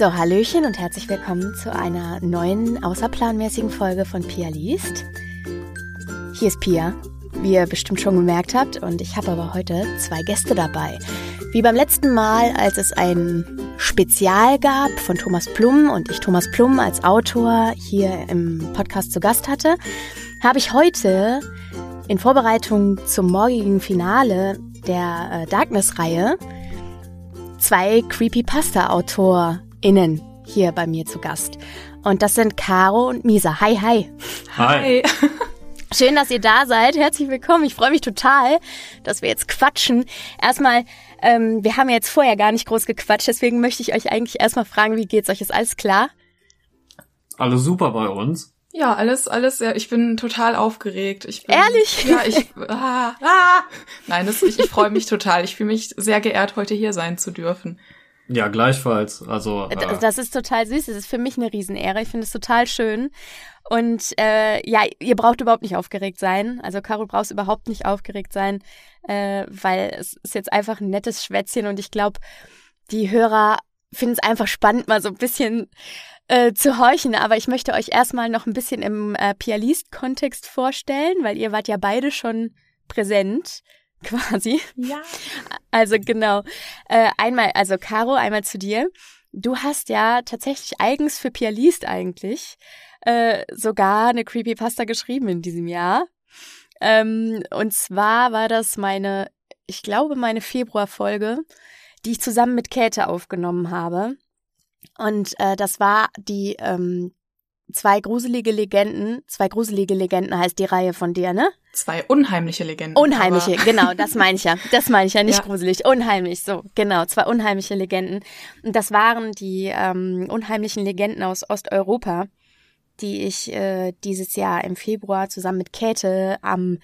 So, Hallöchen und herzlich willkommen zu einer neuen außerplanmäßigen Folge von Pia liest. Hier ist Pia, wie ihr bestimmt schon gemerkt habt, und ich habe aber heute zwei Gäste dabei. Wie beim letzten Mal, als es ein Spezial gab von Thomas Plum und ich Thomas Plum als Autor hier im Podcast zu Gast hatte, habe ich heute in Vorbereitung zum morgigen Finale der äh, Darkness-Reihe zwei Creepypasta-AutorInnen hier bei mir zu Gast. Und das sind Caro und Misa. Hi, hi. Hi. Schön, dass ihr da seid. Herzlich willkommen. Ich freue mich total, dass wir jetzt quatschen. Erstmal, ähm, wir haben jetzt vorher gar nicht groß gequatscht, deswegen möchte ich euch eigentlich erstmal fragen, wie geht's euch? Ist alles klar? Alles super bei uns. Ja, alles, alles, ja, ich bin total aufgeregt. Ich bin, Ehrlich? Ja, ich, ah, ah. Nein, das, ich, ich freue mich total. Ich fühle mich sehr geehrt, heute hier sein zu dürfen. Ja, gleichfalls. Also D- äh, Das ist total süß. Das ist für mich eine Riesenehre. Ich finde es total schön. Und äh, ja, ihr braucht überhaupt nicht aufgeregt sein. Also Caro brauchst überhaupt nicht aufgeregt sein, äh, weil es ist jetzt einfach ein nettes Schwätzchen und ich glaube, die Hörer finden es einfach spannend, mal so ein bisschen äh, zu horchen. Aber ich möchte euch erstmal noch ein bisschen im äh, Pialist-Kontext vorstellen, weil ihr wart ja beide schon präsent, quasi. Ja. Also genau. Äh, einmal, also Caro, einmal zu dir. Du hast ja tatsächlich eigens für Pia liest eigentlich äh, sogar eine Creepypasta geschrieben in diesem Jahr. Ähm, und zwar war das meine, ich glaube, meine Februarfolge, die ich zusammen mit Käthe aufgenommen habe. Und äh, das war die ähm, zwei gruselige Legenden, zwei gruselige Legenden heißt die Reihe von dir, ne? Zwei unheimliche Legenden. Unheimliche, genau, das meine ich ja. Das meine ich ja, nicht Ja. gruselig. Unheimlich, so, genau, zwei unheimliche Legenden. Und das waren die ähm, unheimlichen Legenden aus Osteuropa, die ich äh, dieses Jahr im Februar zusammen mit Käthe am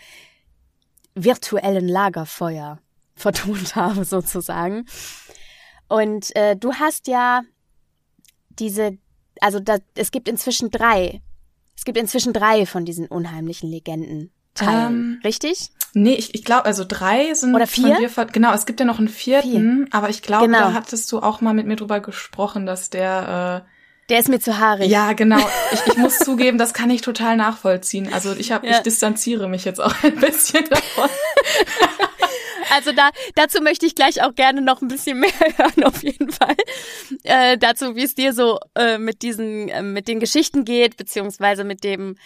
virtuellen Lagerfeuer vertont habe, sozusagen. Und äh, du hast ja diese, also da, es gibt inzwischen drei. Es gibt inzwischen drei von diesen unheimlichen Legenden. Teilen, Ähm, richtig? Nee, ich, ich glaube, also drei sind Oder vier? von dir ver Genau, es gibt ja noch einen vierten, aber ich glaube, Genau. da hattest du auch mal mit mir drüber gesprochen, dass der Der ist mir zu äh, haarig. Ja, genau. Ich, ich muss zugeben, das kann ich total nachvollziehen. Also ich habe, Ja. ich distanziere mich jetzt auch ein bisschen davon. Also da, dazu möchte ich gleich auch gerne noch ein bisschen mehr hören, auf jeden Fall. Äh, dazu, wie es dir so äh, mit diesen, äh, mit den Geschichten geht, beziehungsweise mit dem,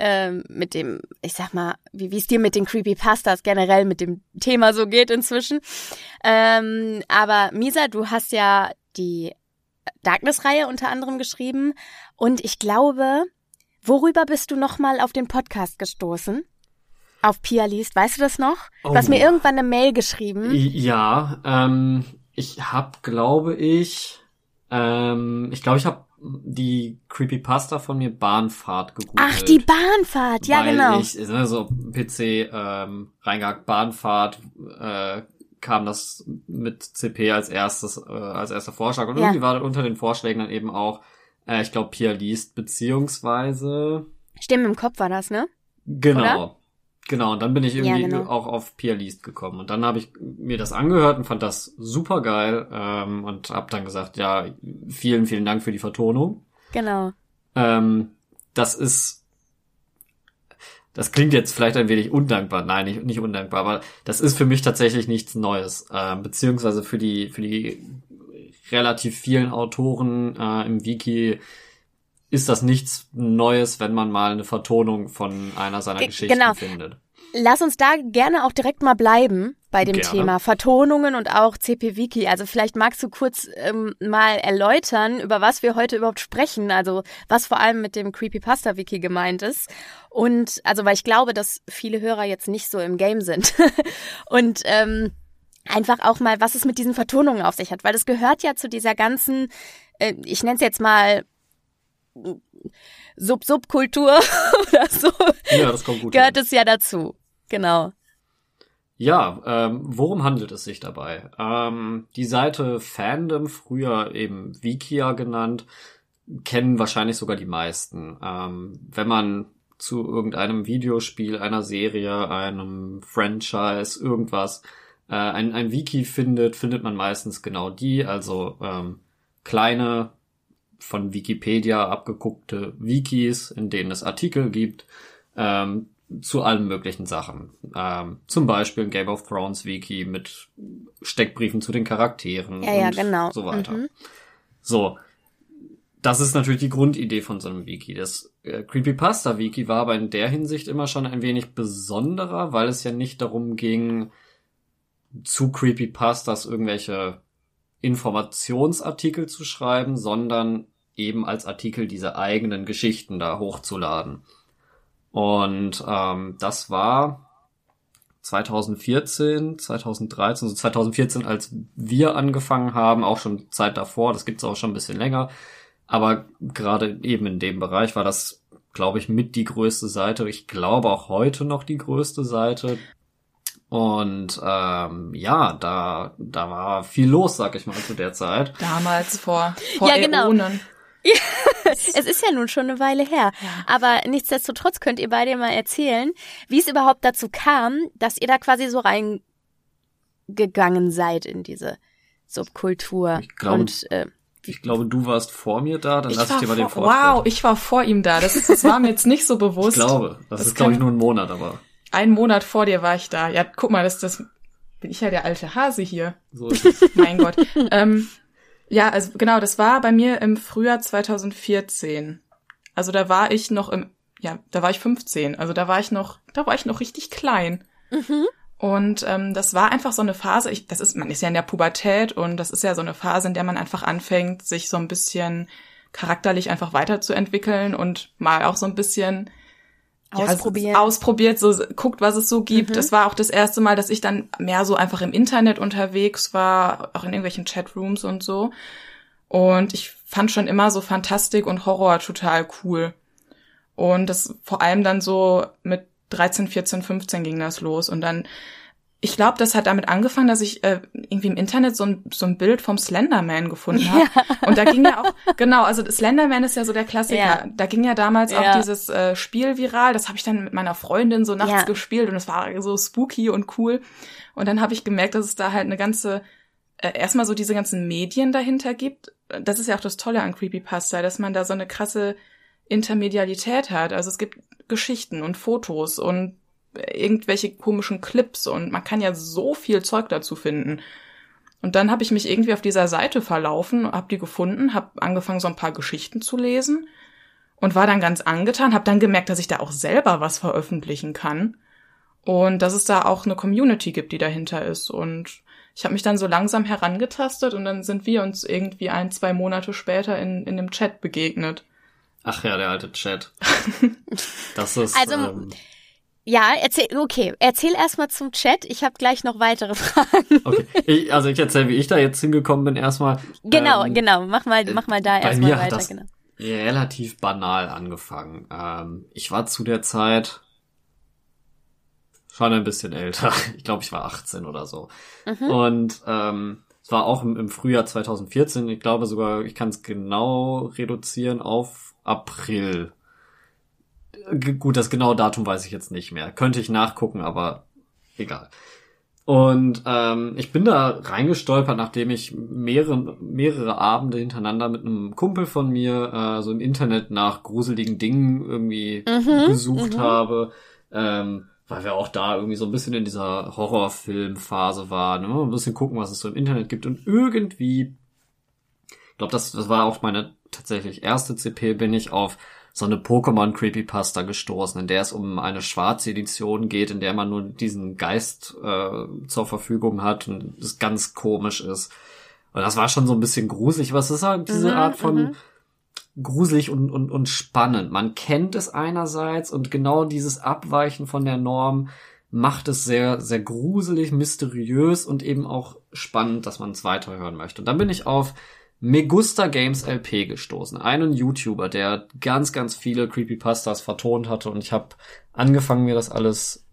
ähm, mit dem, ich sag mal, wie wie es dir mit den Creepypastas generell mit dem Thema so geht inzwischen. Ähm, aber Misa, du hast ja die Darkness-Reihe unter anderem geschrieben und ich glaube, worüber bist du nochmal auf den Podcast gestoßen? Auf Pia liest, weißt du das noch? Du hast Oh. mir irgendwann eine Mail geschrieben. ja, ähm, ich habe, glaube ich, ähm, ich glaube, ich habe die Creepypasta von mir Bahnfahrt gegoogelt. Ach, die Bahnfahrt, ja weil genau. Ich, ne, so PC ähm, reingehackt, Bahnfahrt, äh, kam das mit CP als erstes, äh, als erster Vorschlag. Und Ja. irgendwie war unter den Vorschlägen dann eben auch, äh, ich glaube, Pia liest, beziehungsweise Stimmen im Kopf war das, ne? Genau. Oder? Genau, und dann bin ich irgendwie Ja, genau. auch auf Pia Liest gekommen. Und dann habe ich mir das angehört und fand das super geil ähm, und habe dann gesagt, ja, vielen, vielen Dank für die Vertonung. Genau. Ähm, das ist, das klingt jetzt vielleicht ein wenig undankbar. Nein, nicht, nicht undankbar, aber das ist für mich tatsächlich nichts Neues. Ähm, beziehungsweise für die, für die relativ vielen Autoren äh, im Wiki ist das nichts Neues, wenn man mal eine Vertonung von einer seiner Ge- Geschichten genau. findet. Lass uns da gerne auch direkt mal bleiben bei dem Gerne. Thema Vertonungen und auch CP Wiki. Also vielleicht magst du kurz ähm, mal erläutern, über was wir heute überhaupt sprechen. Also was vor allem mit dem Creepypasta Wiki gemeint ist. Und also weil ich glaube, dass viele Hörer jetzt nicht so im Game sind. und ähm, einfach auch mal, was es mit diesen Vertonungen auf sich hat. Weil das gehört ja zu dieser ganzen, äh, ich nenne es jetzt mal Sub-Subkultur oder so, Ja, das kommt gut. gehört hin. es ja dazu. Genau. Ja, ähm, worum handelt es sich dabei? Ähm, die Seite Fandom, früher eben Wikia genannt, kennen wahrscheinlich sogar die meisten. Ähm, wenn man zu irgendeinem Videospiel, einer Serie, einem Franchise, irgendwas, äh, ein, ein Wiki findet, findet man meistens genau die, also ähm, kleine von Wikipedia abgeguckte Wikis, in denen es Artikel gibt, ähm, zu allen möglichen Sachen. Ähm, zum Beispiel ein Game of Thrones Wiki mit Steckbriefen zu den Charakteren Ja, ja, und genau. so weiter. Mhm. So. Das ist natürlich die Grundidee von so einem Wiki. Das äh, Creepypasta-Wiki war aber in der Hinsicht immer schon ein wenig besonderer, weil es ja nicht darum ging, zu Creepypastas irgendwelche Informationsartikel zu schreiben, sondern eben als Artikel diese eigenen Geschichten da hochzuladen. Und ähm, das war 2014, 2013, also 2014, als wir angefangen haben, auch schon Zeit davor, das gibt's auch schon ein bisschen länger. Aber gerade eben in dem Bereich war das, glaube ich, mit die größte Seite. Ich glaube auch heute noch die größte Seite. Und ähm, ja, da, da war viel los, sag ich mal, zu der Zeit. Damals vor, vor Ja, genau. Äonen. Es ist ja nun schon eine Weile her. Aber nichtsdestotrotz könnt ihr beide mal erzählen, wie es überhaupt dazu kam, dass ihr da quasi so reingegangen seid in diese Subkultur. Ich glaube, Und äh, Ich glaube, du warst vor mir da, dann Ich lass ich war dir mal den vor, Vortritt. wow, ich war vor ihm da. Das, ist, das war mir jetzt nicht so Ich bewusst. glaube, das, Das ist, glaube ich, nur ein Monat, aber Einen Monat vor dir war ich da. Ja, guck mal, das, das bin ich ja der alte Hase hier. so ist es. Mein Gott. ähm, ja, also genau, das war bei mir im Frühjahr 2014. Also da war ich noch im, ja, da war ich 15. Also da war ich noch, da war ich noch richtig klein. Und ähm, das war einfach so eine Phase, ich, das ist, man ist ja in der Pubertät und das ist ja so eine Phase, in der man einfach anfängt, sich so ein bisschen charakterlich einfach weiterzuentwickeln und mal auch so ein bisschen ja, Ausprobieren. ausprobiert, so guckt, was es so gibt. Mhm. Das war auch das erste Mal, dass ich dann mehr so einfach im Internet unterwegs war, auch in irgendwelchen Chatrooms und so. Und ich fand schon immer so Fantastik und Horror total cool. Und das vor allem dann so mit 13, 14, 15 ging das los. Und dann, ich glaube, das hat damit angefangen, dass ich äh, irgendwie im Internet so ein, so ein Bild vom Slenderman gefunden habe. Und da ging ja auch, genau, also Slenderman ist ja so der Klassiker. Ja. Da ging ja damals Ja. auch dieses äh, Spiel viral. Das habe ich dann mit meiner Freundin so nachts Ja. gespielt und es war so spooky und cool. Und dann habe ich gemerkt, dass es da halt eine ganze, äh, erstmal so diese ganzen Medien dahinter gibt. Das ist ja auch das Tolle an Creepypasta, dass man da so eine krasse Intermedialität hat. Also es gibt Geschichten und Fotos und irgendwelche komischen Clips und man kann ja so viel Zeug dazu finden. Und dann habe ich mich irgendwie auf dieser Seite verlaufen, habe die gefunden, habe angefangen so ein paar Geschichten zu lesen und war dann ganz angetan, habe dann gemerkt, dass ich da auch selber was veröffentlichen kann und dass es da auch eine Community gibt, die dahinter ist und ich habe mich dann so langsam herangetastet und dann sind wir uns irgendwie ein, zwei Monate später in, in dem Chat begegnet. Ach ja, der alte Chat. Das ist. Also, ähm, ja, erzähl, okay, erzähl erstmal zum Chat. Ich habe gleich noch weitere Fragen. okay. Ich, also ich erzähle, wie ich da jetzt hingekommen bin. Erstmal. Genau, ähm, genau. Mach mal, mach mal da bei erstmal mir hat weiter. das Genau. relativ banal angefangen. Ähm, ich war zu der Zeit schon ein bisschen älter. Ich glaube, ich war 18 oder so. Mhm. Und ähm, es war auch im, im Frühjahr 2014. Ich glaube sogar, ich kann es genau reduzieren auf April. Gut, das genaue Datum weiß ich jetzt nicht mehr. Könnte ich nachgucken, aber egal. Und ähm, ich bin da reingestolpert, nachdem ich mehrere, mehrere Abende hintereinander mit einem Kumpel von mir äh, so im Internet nach gruseligen Dingen irgendwie Mhm, gesucht mhm. habe. Ähm, weil wir auch da irgendwie so ein bisschen in dieser Horrorfilmphase waren. Ne? Ein bisschen gucken, was es so im Internet gibt. Und irgendwie, ich glaube, das, das war auch meine tatsächlich erste CP, bin ich auf so eine Pokémon Creepypasta gestoßen, in der es um eine schwarze Edition geht, in der man nur diesen Geist äh, zur Verfügung hat und es ganz komisch ist. Und das war schon so ein bisschen gruselig, was ist halt diese Mhm, Art von mhm. gruselig und, und, und spannend. Man kennt es einerseits und genau dieses Abweichen von der Norm macht es sehr, sehr gruselig, mysteriös und eben auch spannend, dass man es weiterhören möchte. Und dann bin ich auf Megusta Games LP gestoßen, einen YouTuber, der ganz, ganz viele Creepypastas vertont hatte und ich habe angefangen, mir das alles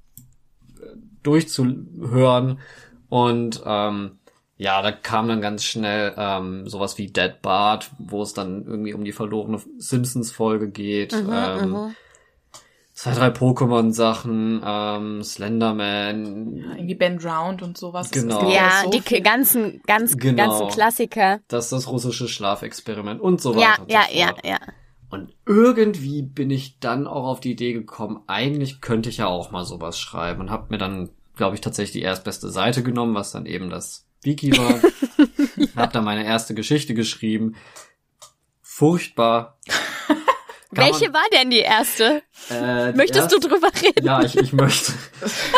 äh, durchzuhören und ähm, ja, da kam dann ganz schnell ähm, sowas wie Dead Bart, wo es dann irgendwie um die verlorene Simpsons-Folge geht. Mhm, ähm. Zwei, drei Pokémon-Sachen, ähm, Slenderman. Ja, irgendwie Ben Drowned und sowas. Genau. Ja, so die ganzen, ganz, Genau. ganzen Klassiker. Das ist das russische Schlafexperiment und so Ja, weiter. und ja, so ja, fort. ja. Und irgendwie bin ich dann auch auf die Idee gekommen, eigentlich könnte ich ja auch mal sowas schreiben und habe mir dann, glaube ich, tatsächlich die erstbeste Seite genommen, was dann eben das Wiki war. Hab dann meine erste Geschichte geschrieben. Furchtbar. Welche war denn die erste? man, äh, die Möchtest du erste- drüber reden? Ja, ich, ich möchte.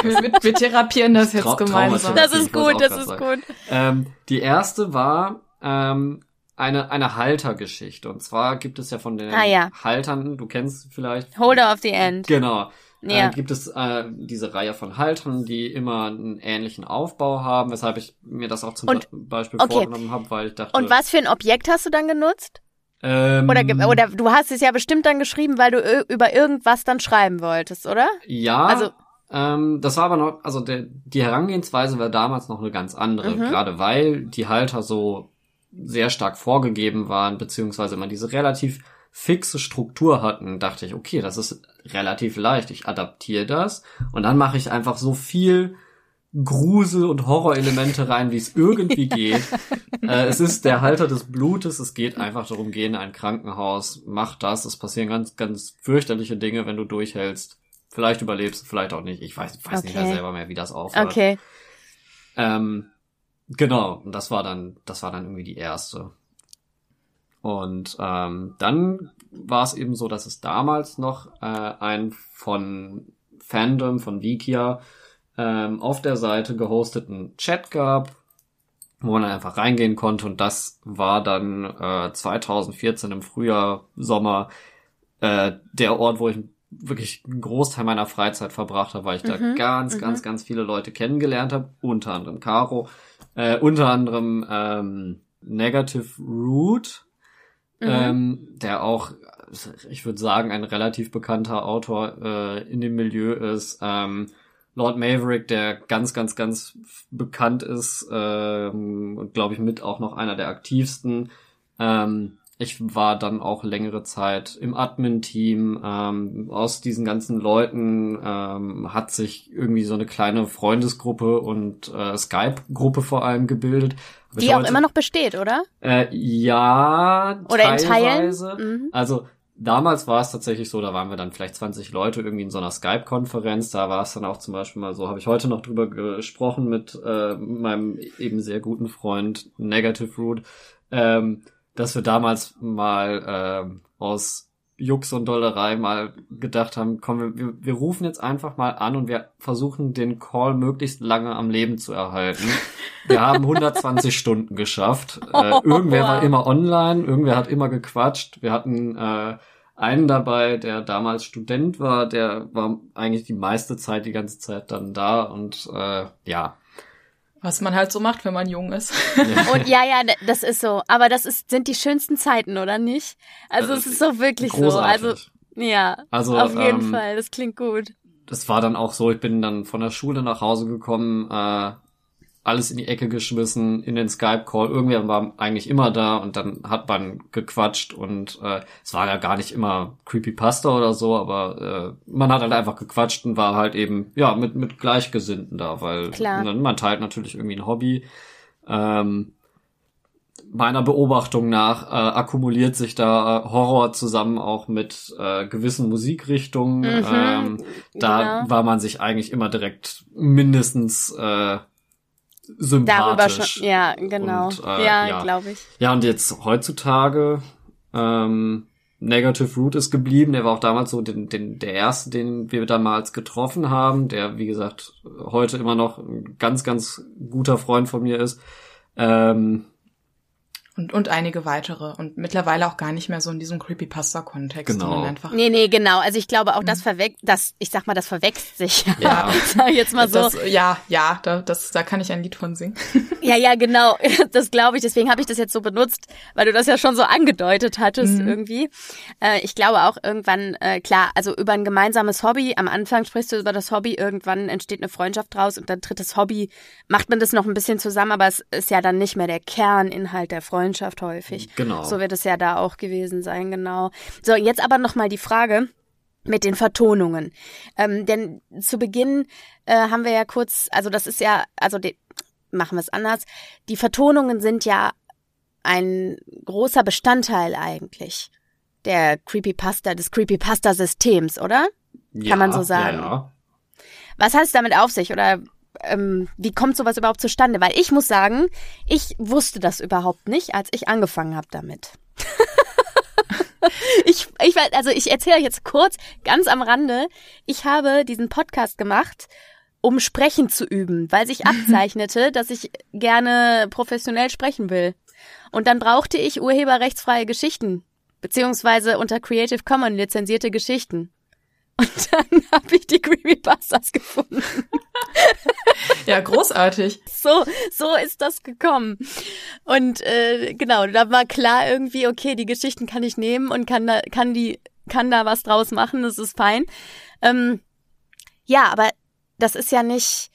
wir, wir- therapieren das jetzt Trau- gemeinsam. Das ist gut, das ist sagen. gut. Ähm, die erste war ähm, eine, eine Haltergeschichte. Und zwar gibt es ja von den Ah, ja. Haltern, du kennst vielleicht. Holder of the End. Genau. Ja. Äh, gibt es äh, diese Reihe von Haltern, die immer einen ähnlichen Aufbau haben, weshalb ich mir das auch zum Und- Be- Beispiel okay. vorgenommen habe, weil ich dachte. Und was für ein Objekt hast du dann genutzt? Ähm, Oder, oder du hast es ja bestimmt dann geschrieben, weil du über irgendwas dann schreiben wolltest, oder? Ja, Also- ähm, das war aber noch, also der, die Herangehensweise war damals noch eine ganz andere, Mhm. gerade weil die Halter so sehr stark vorgegeben waren, beziehungsweise immer diese relativ fixe Struktur hatten, dachte ich, okay, das ist relativ leicht, ich adaptiere das und dann mache ich einfach so viel Grusel- und Horrorelemente rein, wie es irgendwie geht. äh, es ist der Halter des Blutes, es geht einfach darum, geh in ein Krankenhaus, mach das, es passieren ganz, ganz fürchterliche Dinge, wenn du durchhältst. Vielleicht überlebst vielleicht auch nicht. Ich weiß, weiß nicht mehr Okay. selber mehr, wie das aufhört. Okay. Ähm, genau, und das war dann, das war dann irgendwie die erste. Und ähm, dann war es eben so, dass es damals noch äh, ein von Fandom, von Wikia, ähm, auf der Seite gehosteten Chat gab, wo man einfach reingehen konnte. Und das war dann äh, 2014 im Frühjahr, Sommer, äh, der Ort, wo ich wirklich einen Großteil meiner Freizeit verbracht habe, weil ich da Mhm, ganz, mhm. ganz, ganz viele Leute kennengelernt habe, unter anderem Caro, äh, unter anderem ähm, Negative Root, Mhm. ähm, der auch, ich würde sagen, ein relativ bekannter Autor äh, in dem Milieu ist. Ähm, Lord Maverick, der ganz, ganz, ganz bekannt ist ähm, und glaube ich mit auch noch einer der aktivsten. Ähm, ich war dann auch längere Zeit im Admin-Team. Ähm, aus diesen ganzen Leuten ähm, hat sich irgendwie so eine kleine Freundesgruppe und äh, Skype-Gruppe vor allem gebildet. Hab Die auch heute- immer noch besteht, oder? äh, ja, Oder in teilweise. Teilen? Mhm. Also damals war es tatsächlich so, da waren wir dann vielleicht 20 Leute irgendwie in so einer Skype-Konferenz. Da war es dann auch zum Beispiel mal so, habe ich heute noch drüber gesprochen mit äh, meinem eben sehr guten Freund Negative Root, ähm, dass wir damals mal ähm, aus Jux und Dollerei mal gedacht haben, komm, wir, wir, rufen jetzt einfach mal an und wir versuchen den Call möglichst lange am Leben zu erhalten. Wir haben 120 Stunden geschafft. Äh, irgendwer war Wow. immer online, irgendwer hat immer gequatscht. Wir hatten äh, einen dabei, der damals Student war, der war eigentlich die meiste Zeit, die ganze Zeit dann da und äh, ja. Was man halt so macht, wenn man jung ist. Und ja, ja, das ist so. Aber das ist, sind die schönsten Zeiten, oder nicht? Also Äh, es ist so wirklich so. Großartig. Also, ja, Also, auf jeden ähm, Fall. Das klingt gut. das war dann auch so, ich bin dann von der Schule nach Hause gekommen, äh, alles in die Ecke geschmissen, in den Skype-Call. Irgendwer war eigentlich immer da und dann hat man gequatscht und äh, es war ja gar nicht immer Creepypasta oder so, aber äh, man hat halt einfach gequatscht und war halt eben, ja, mit, mit Gleichgesinnten da, weil Klar. man, man teilt natürlich irgendwie ein Hobby. Ähm, meiner Beobachtung nach äh, akkumuliert sich da äh, Horror zusammen auch mit äh, gewissen Musikrichtungen. Mhm, ähm, da genau. war man sich eigentlich immer direkt mindestens äh, Darüber sympathisch. schon. Ja, genau. Und, äh, ja, ja. glaube ich. Ja, und jetzt heutzutage ähm, Negative Root ist geblieben. Der war auch damals so den, den, der erste, den wir damals getroffen haben, der, wie gesagt, heute immer noch ein ganz, ganz guter Freund von mir ist. Ähm, Und, und einige weitere. Und mittlerweile auch gar nicht mehr so in diesem Creepypasta-Kontext, Genau. sondern einfach. Nee, nee, genau. Also ich glaube auch, das verwechselt, das, ich sag mal, das verwechselt sich. Ja. Sag ich jetzt mal so. Das, ja, ja, da, das, da kann ich ein Lied von singen. Ja, ja, genau. Das glaube ich. Deswegen habe ich das jetzt so benutzt, weil du das ja schon so angedeutet hattest Mhm. irgendwie. Äh, ich glaube auch irgendwann, äh, klar, also über ein gemeinsames Hobby. Am Anfang sprichst du über das Hobby, irgendwann entsteht eine Freundschaft draus und dann tritt das Hobby, macht man das noch ein bisschen zusammen, aber es ist ja dann nicht mehr der Kerninhalt der Freundschaft häufig. Genau. So wird es ja da auch gewesen sein, genau. So, jetzt aber nochmal die Frage. mit den Vertonungen. Ähm, denn zu Beginn äh, haben wir ja kurz, also das ist ja, also die, machen wir es anders. Die Vertonungen sind ja ein großer Bestandteil eigentlich der Creepypasta, des Creepypasta-Systems, oder? Ja, Kann man so sagen. Ja, ja. Was hat es damit auf sich oder ähm, wie kommt sowas überhaupt zustande? Weil ich muss sagen, ich wusste das überhaupt nicht, als ich angefangen habe damit. ich, ich, weiß- also ich erzähle euch jetzt kurz, ganz am Rande. Ich habe diesen Podcast gemacht, um sprechen zu üben, weil sich abzeichnete, dass ich gerne professionell sprechen will. Und dann brauchte ich urheberrechtsfreie Geschichten, beziehungsweise unter Creative Commons lizenzierte Geschichten. Und dann habe ich die Creepypastas gefunden. Ja, großartig. So, so ist das gekommen. Und äh, genau, da war klar irgendwie, okay, die Geschichten kann ich nehmen und kann da, kann die, kann da was draus machen, das ist fein. Ähm, ja, aber das ist ja nicht,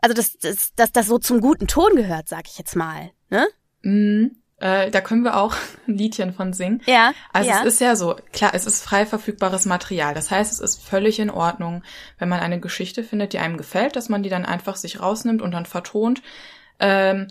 also das, das, das, das so zum guten Ton gehört, sag ich jetzt mal. Ne? Mhm. Äh, da können wir auch ein Liedchen von singen. Ja. Also ja. es ist ja so, klar, es ist frei verfügbares Material. Das heißt, es ist völlig in Ordnung, wenn man eine Geschichte findet, die einem gefällt, dass man die dann einfach sich rausnimmt und dann vertont. Ähm,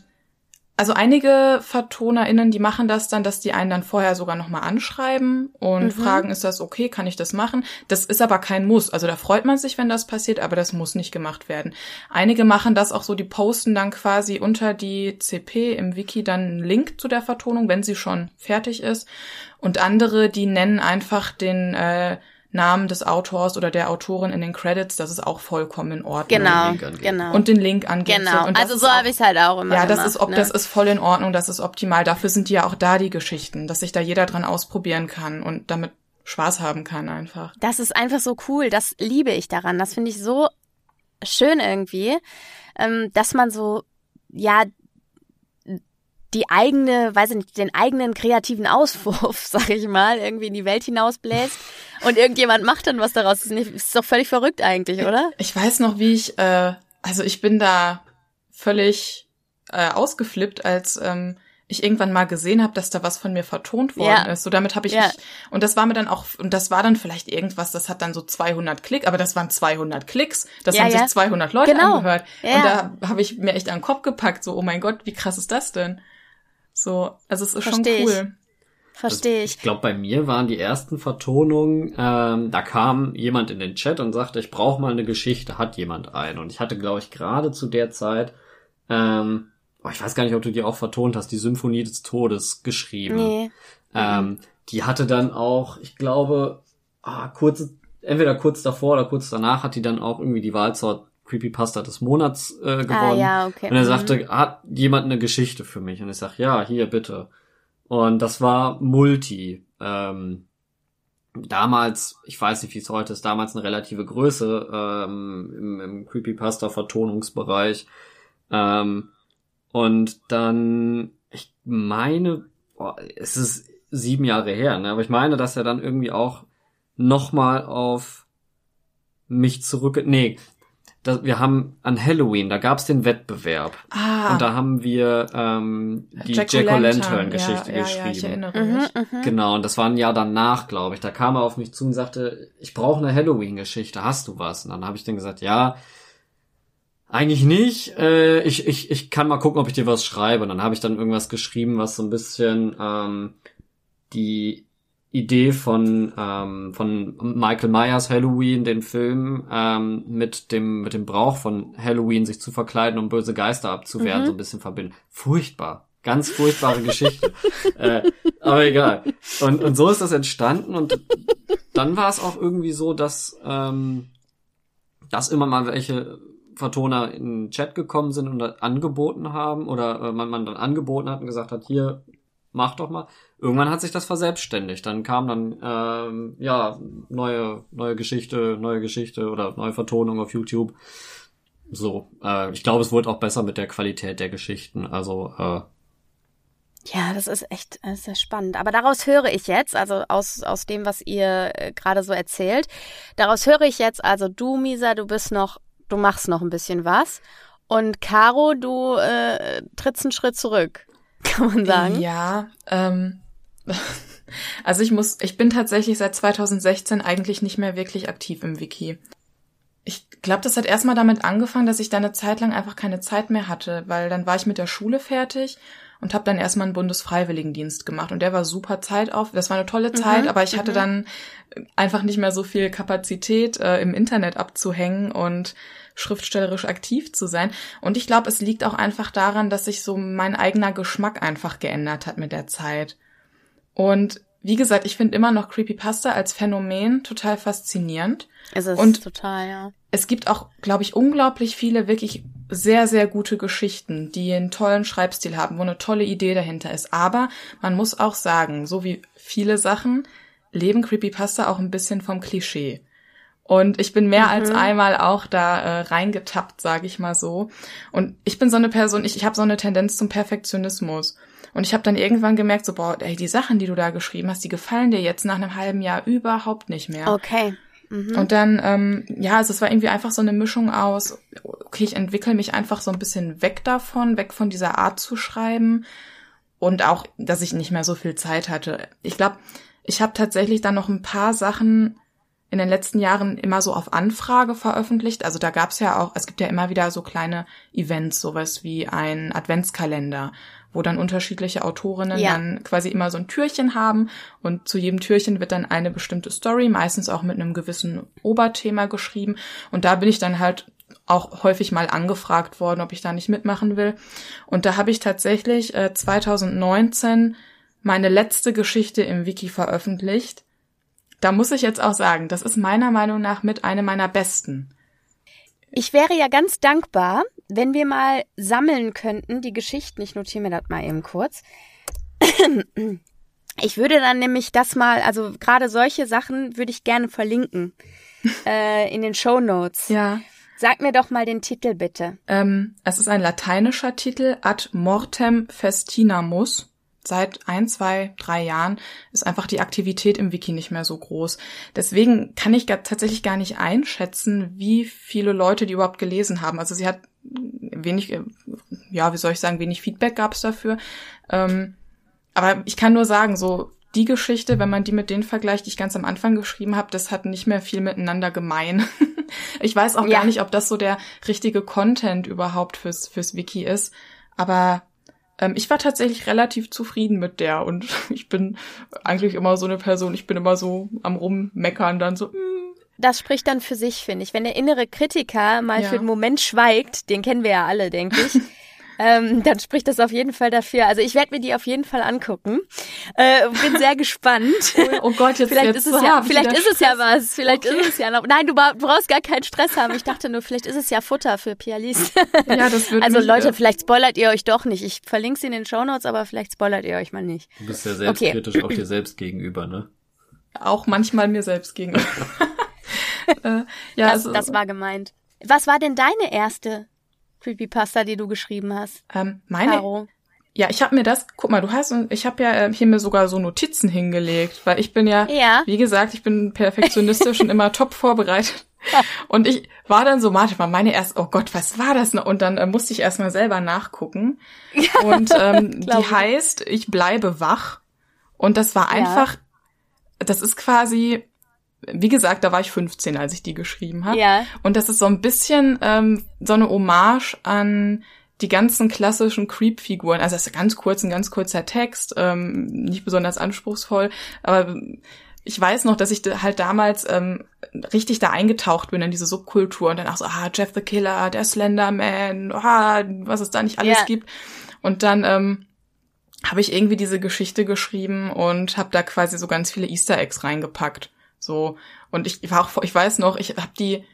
also einige VertonerInnen, die machen das dann, dass die einen dann vorher sogar nochmal anschreiben und Mhm. fragen, ist das okay, kann ich das machen? Das ist aber kein Muss. Also da freut man sich, wenn das passiert, aber das muss nicht gemacht werden. Einige machen das auch so, die posten dann quasi unter die CP im Wiki dann einen Link zu der Vertonung, wenn sie schon fertig ist. Und andere, die nennen einfach den äh, Namen des Autors oder der Autorin in den Credits, das ist auch vollkommen in Ordnung. Genau, genau. Und den Link angeben. genau. Also so habe ich es halt auch immer ja, das gemacht. ist, ob, ne? das ist voll in Ordnung, das ist optimal. Dafür sind die ja auch da, die Geschichten, dass sich da jeder dran ausprobieren kann und damit Spaß haben kann einfach. Das ist einfach so cool. Das liebe ich daran. Das finde ich so schön irgendwie, ähm, dass man so, ja, die eigene, weiß ich nicht, den eigenen kreativen Auswurf, sag ich mal, irgendwie in die Welt hinausbläst und irgendjemand macht dann was daraus. Das ist, doch völlig verrückt eigentlich, oder? Ich weiß noch, wie ich, äh, also ich bin da völlig äh, ausgeflippt, als ähm, ich irgendwann mal gesehen habe, dass da was von mir vertont worden Ja. ist. So damit habe ich Ja. mich, und das war mir dann auch, und das war dann vielleicht irgendwas, das hat dann so 200 Klick, aber das waren 200 Klicks, das Ja, haben sich 200 Leute Genau. angehört. Und da habe ich mir echt an den Kopf gepackt, so, oh mein Gott, wie krass ist das denn? So, also es ist Versteh schon ich. cool. Verstehe ich. Ich glaube, bei mir waren die ersten Vertonungen, ähm, da kam jemand in den Chat und sagte, ich brauche mal eine Geschichte, hat jemand ein? Und ich hatte, glaube ich, gerade zu der Zeit, ähm, oh, ich weiß gar nicht, ob du die auch vertont hast, die Symphonie des Todes geschrieben. Nee. Ähm, die hatte dann auch, ich glaube, ah, kurz, entweder kurz davor oder kurz danach hat die dann auch irgendwie die Wahl zur Creepypasta des Monats äh, gewonnen. Ah, ja, okay. Und er Mhm. sagte, hat jemand eine Geschichte für mich? Und ich sag, ja, hier bitte. Und das war Multi. Ähm, damals, ich weiß nicht, wie es heute ist, damals eine relative Größe ähm, im, im Creepypasta-Vertonungsbereich. Ähm, und dann, ich meine, boah, es ist sieben Jahre her, ne? aber ich meine, dass er dann irgendwie auch nochmal auf mich zurück... Nee, das, wir haben an Halloween, da gab's den Wettbewerb. Ah, Und da haben wir ähm, die Jack-O'-Lantern-Geschichte ja, ja, ja, ich geschrieben. erinnere Mhm, mich. mhm. Genau, und das war ein Jahr danach, glaube ich. Da kam er auf mich zu und sagte, ich brauche eine Halloween-Geschichte, hast du was? Und dann habe ich dann gesagt, ja, eigentlich nicht. Äh, ich, ich, ich kann mal gucken, ob ich dir was schreibe. Und dann habe ich dann irgendwas geschrieben, was so ein bisschen ähm, die Idee von von, von Michael Myers Halloween, den Film, ähm, mit dem, mit dem Brauch von Halloween, sich zu verkleiden, um böse Geister abzuwehren, Mhm. so ein bisschen verbinden. Furchtbar. Ganz furchtbare Geschichte. äh, aber egal. Und, und so ist das entstanden und dann war es auch irgendwie so, dass, ähm, dass immer mal welche Vertoner in den Chat gekommen sind und angeboten haben oder äh, man, man dann angeboten hat und gesagt hat, hier, mach doch mal. Irgendwann hat sich das verselbstständigt. Dann kam dann ähm, ja neue neue Geschichte, neue Geschichte oder neue Vertonung auf YouTube. So, äh, ich glaube, es wurde auch besser mit der Qualität der Geschichten. Also äh, Ja, das ist echt das ist sehr spannend. Aber daraus höre ich jetzt, also aus, aus dem, was ihr äh, gerade so erzählt, daraus höre ich jetzt, also du, Misa, du bist noch, du machst noch ein bisschen was. Und Caro, du äh, trittst einen Schritt zurück, kann man sagen. Ja, ähm, Also ich muss, ich bin tatsächlich seit 2016 eigentlich nicht mehr wirklich aktiv im Wiki. Ich glaube, das hat erstmal damit angefangen, dass ich da eine Zeit lang einfach keine Zeit mehr hatte, weil dann war ich mit der Schule fertig und habe dann erstmal einen Bundesfreiwilligendienst gemacht und der war super Zeit auf. Das war eine tolle Zeit, mhm, aber ich hatte mhm. dann einfach nicht mehr so viel Kapazität äh, im Internet abzuhängen und schriftstellerisch aktiv zu sein. Und ich glaube, es liegt auch einfach daran, dass sich so mein eigener Geschmack einfach geändert hat mit der Zeit. Und wie gesagt, ich finde immer noch Creepypasta als Phänomen total faszinierend. Es ist und total, ja. Es gibt auch, glaube ich, unglaublich viele wirklich sehr, sehr gute Geschichten, die einen tollen Schreibstil haben, wo eine tolle Idee dahinter ist. Aber man muss auch sagen, so wie viele Sachen leben Creepypasta auch ein bisschen vom Klischee. Und ich bin mehr mhm. als einmal auch da äh, reingetappt, sage ich mal so. Und ich bin so eine Person, ich, ich habe so eine Tendenz zum Perfektionismus. Und ich habe dann irgendwann gemerkt, so, boah, ey, die Sachen, die du da geschrieben hast, die gefallen dir jetzt nach einem halben Jahr überhaupt nicht mehr. Okay. Mhm. Und dann, ähm, ja, also es war irgendwie einfach so eine Mischung aus, okay, ich entwickle mich einfach so ein bisschen weg davon, weg von dieser Art zu schreiben. Und auch, dass ich nicht mehr so viel Zeit hatte. Ich glaube, ich habe tatsächlich dann noch ein paar Sachen in den letzten Jahren immer so auf Anfrage veröffentlicht. Also da gab's ja auch, es gibt ja immer wieder so kleine Events, sowas wie ein Adventskalender, wo dann unterschiedliche Autorinnen ja. dann quasi immer so ein Türchen haben und zu jedem Türchen wird dann eine bestimmte Story, meistens auch mit einem gewissen Oberthema geschrieben. Und da bin ich dann halt auch häufig mal angefragt worden, ob ich da nicht mitmachen will. Und da habe ich tatsächlich äh, 2019 meine letzte Geschichte im Wiki veröffentlicht. Da muss ich jetzt auch sagen, das ist meiner Meinung nach mit einer meiner besten. Ich wäre ja ganz dankbar, wenn wir mal sammeln könnten, die Geschichten. Ich notiere mir das mal eben kurz. Ich würde dann nämlich das mal, also gerade solche Sachen würde ich gerne verlinken äh, in den Show Notes. Ja. Sag mir doch mal den Titel bitte. Ähm, es ist ein lateinischer Titel, Ad mortem festinamus seit ein, zwei, drei Jahren ist einfach die Aktivität im Wiki nicht mehr so groß. Deswegen kann ich gar, tatsächlich gar nicht einschätzen, wie viele Leute die überhaupt gelesen haben. Also sie hat wenig, äh, ja, wie soll ich sagen, wenig Feedback gab es dafür. Ähm, aber ich kann nur sagen, so die Geschichte, wenn man die mit denen vergleicht, die ich ganz am Anfang geschrieben habe, das hat nicht mehr viel miteinander gemein. ich weiß auch ja. gar nicht, ob das so der richtige Content überhaupt fürs, fürs Wiki ist. Aber ähm, ich war tatsächlich relativ zufrieden mit der und ich bin eigentlich immer so eine Person, ich bin immer so am Rummeckern, dann so, mm. Das spricht dann für sich, finde ich. Wenn der innere Kritiker mal ja. für einen Moment schweigt, den kennen wir ja alle, denke ich. ähm, dann spricht das auf jeden Fall dafür. Also ich werde mir die auf jeden Fall angucken. Äh, bin sehr gespannt. Oh, oh Gott, jetzt vielleicht jetzt ist es ja, vielleicht ist es ja was. Vielleicht okay. ist es ja noch. Nein, du brauchst gar keinen Stress haben. Ich dachte nur, vielleicht ist es ja Futter für Pialist. ja, das würde Also Leute, ja. vielleicht spoilert ihr euch doch nicht. Ich verlinke sie in den Shownotes, aber vielleicht spoilert ihr euch mal nicht. Du bist ja selbstkritisch okay. auch dir selbst gegenüber, ne? Auch manchmal mir selbst gegenüber. äh, ja, das, also, das war gemeint. Was war denn deine erste Creepypasta, die du geschrieben hast? Ähm, meine. Caro. Ja, ich habe mir das, guck mal, du hast, ich habe ja äh, hier mir sogar so Notizen hingelegt, weil ich bin ja, ja. wie gesagt, ich bin perfektionistisch und immer top vorbereitet. Und ich war dann so, warte mal, meine erst, oh Gott, was war das noch? Und dann äh, musste ich erstmal selber nachgucken. Und ähm, die heißt, ich bleibe wach. Und das war einfach, ja. das ist quasi, wie gesagt, da war ich 15, als ich die geschrieben habe. Ja. Und das ist so ein bisschen ähm, so eine Hommage an die ganzen klassischen Creep-Figuren. Also das ist ganz kurz, ein ganz kurzer Text, ähm, nicht besonders anspruchsvoll, aber ich weiß noch, dass ich halt damals ähm, richtig da eingetaucht bin in diese Subkultur und dann auch so, ah, Jeff the Killer, der Slenderman, ah, was es da nicht alles yeah. gibt. Und dann ähm, habe ich irgendwie diese Geschichte geschrieben und habe da quasi so ganz viele Easter Eggs reingepackt. So. Und ich war auch, ich weiß noch, ich habe die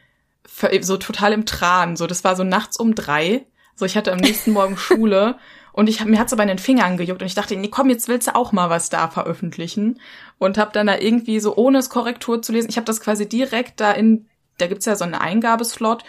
so total im Tran. So, das war so nachts um drei. So, ich hatte am nächsten Morgen Schule und ich hab, mir hat's aber in den Fingern gejuckt und ich dachte, nee, komm, jetzt willst du auch mal was da veröffentlichen. Und habe dann da irgendwie so, ohne es Korrektur zu lesen, ich habe das quasi direkt da in, da gibt's ja so einen Eingabeslot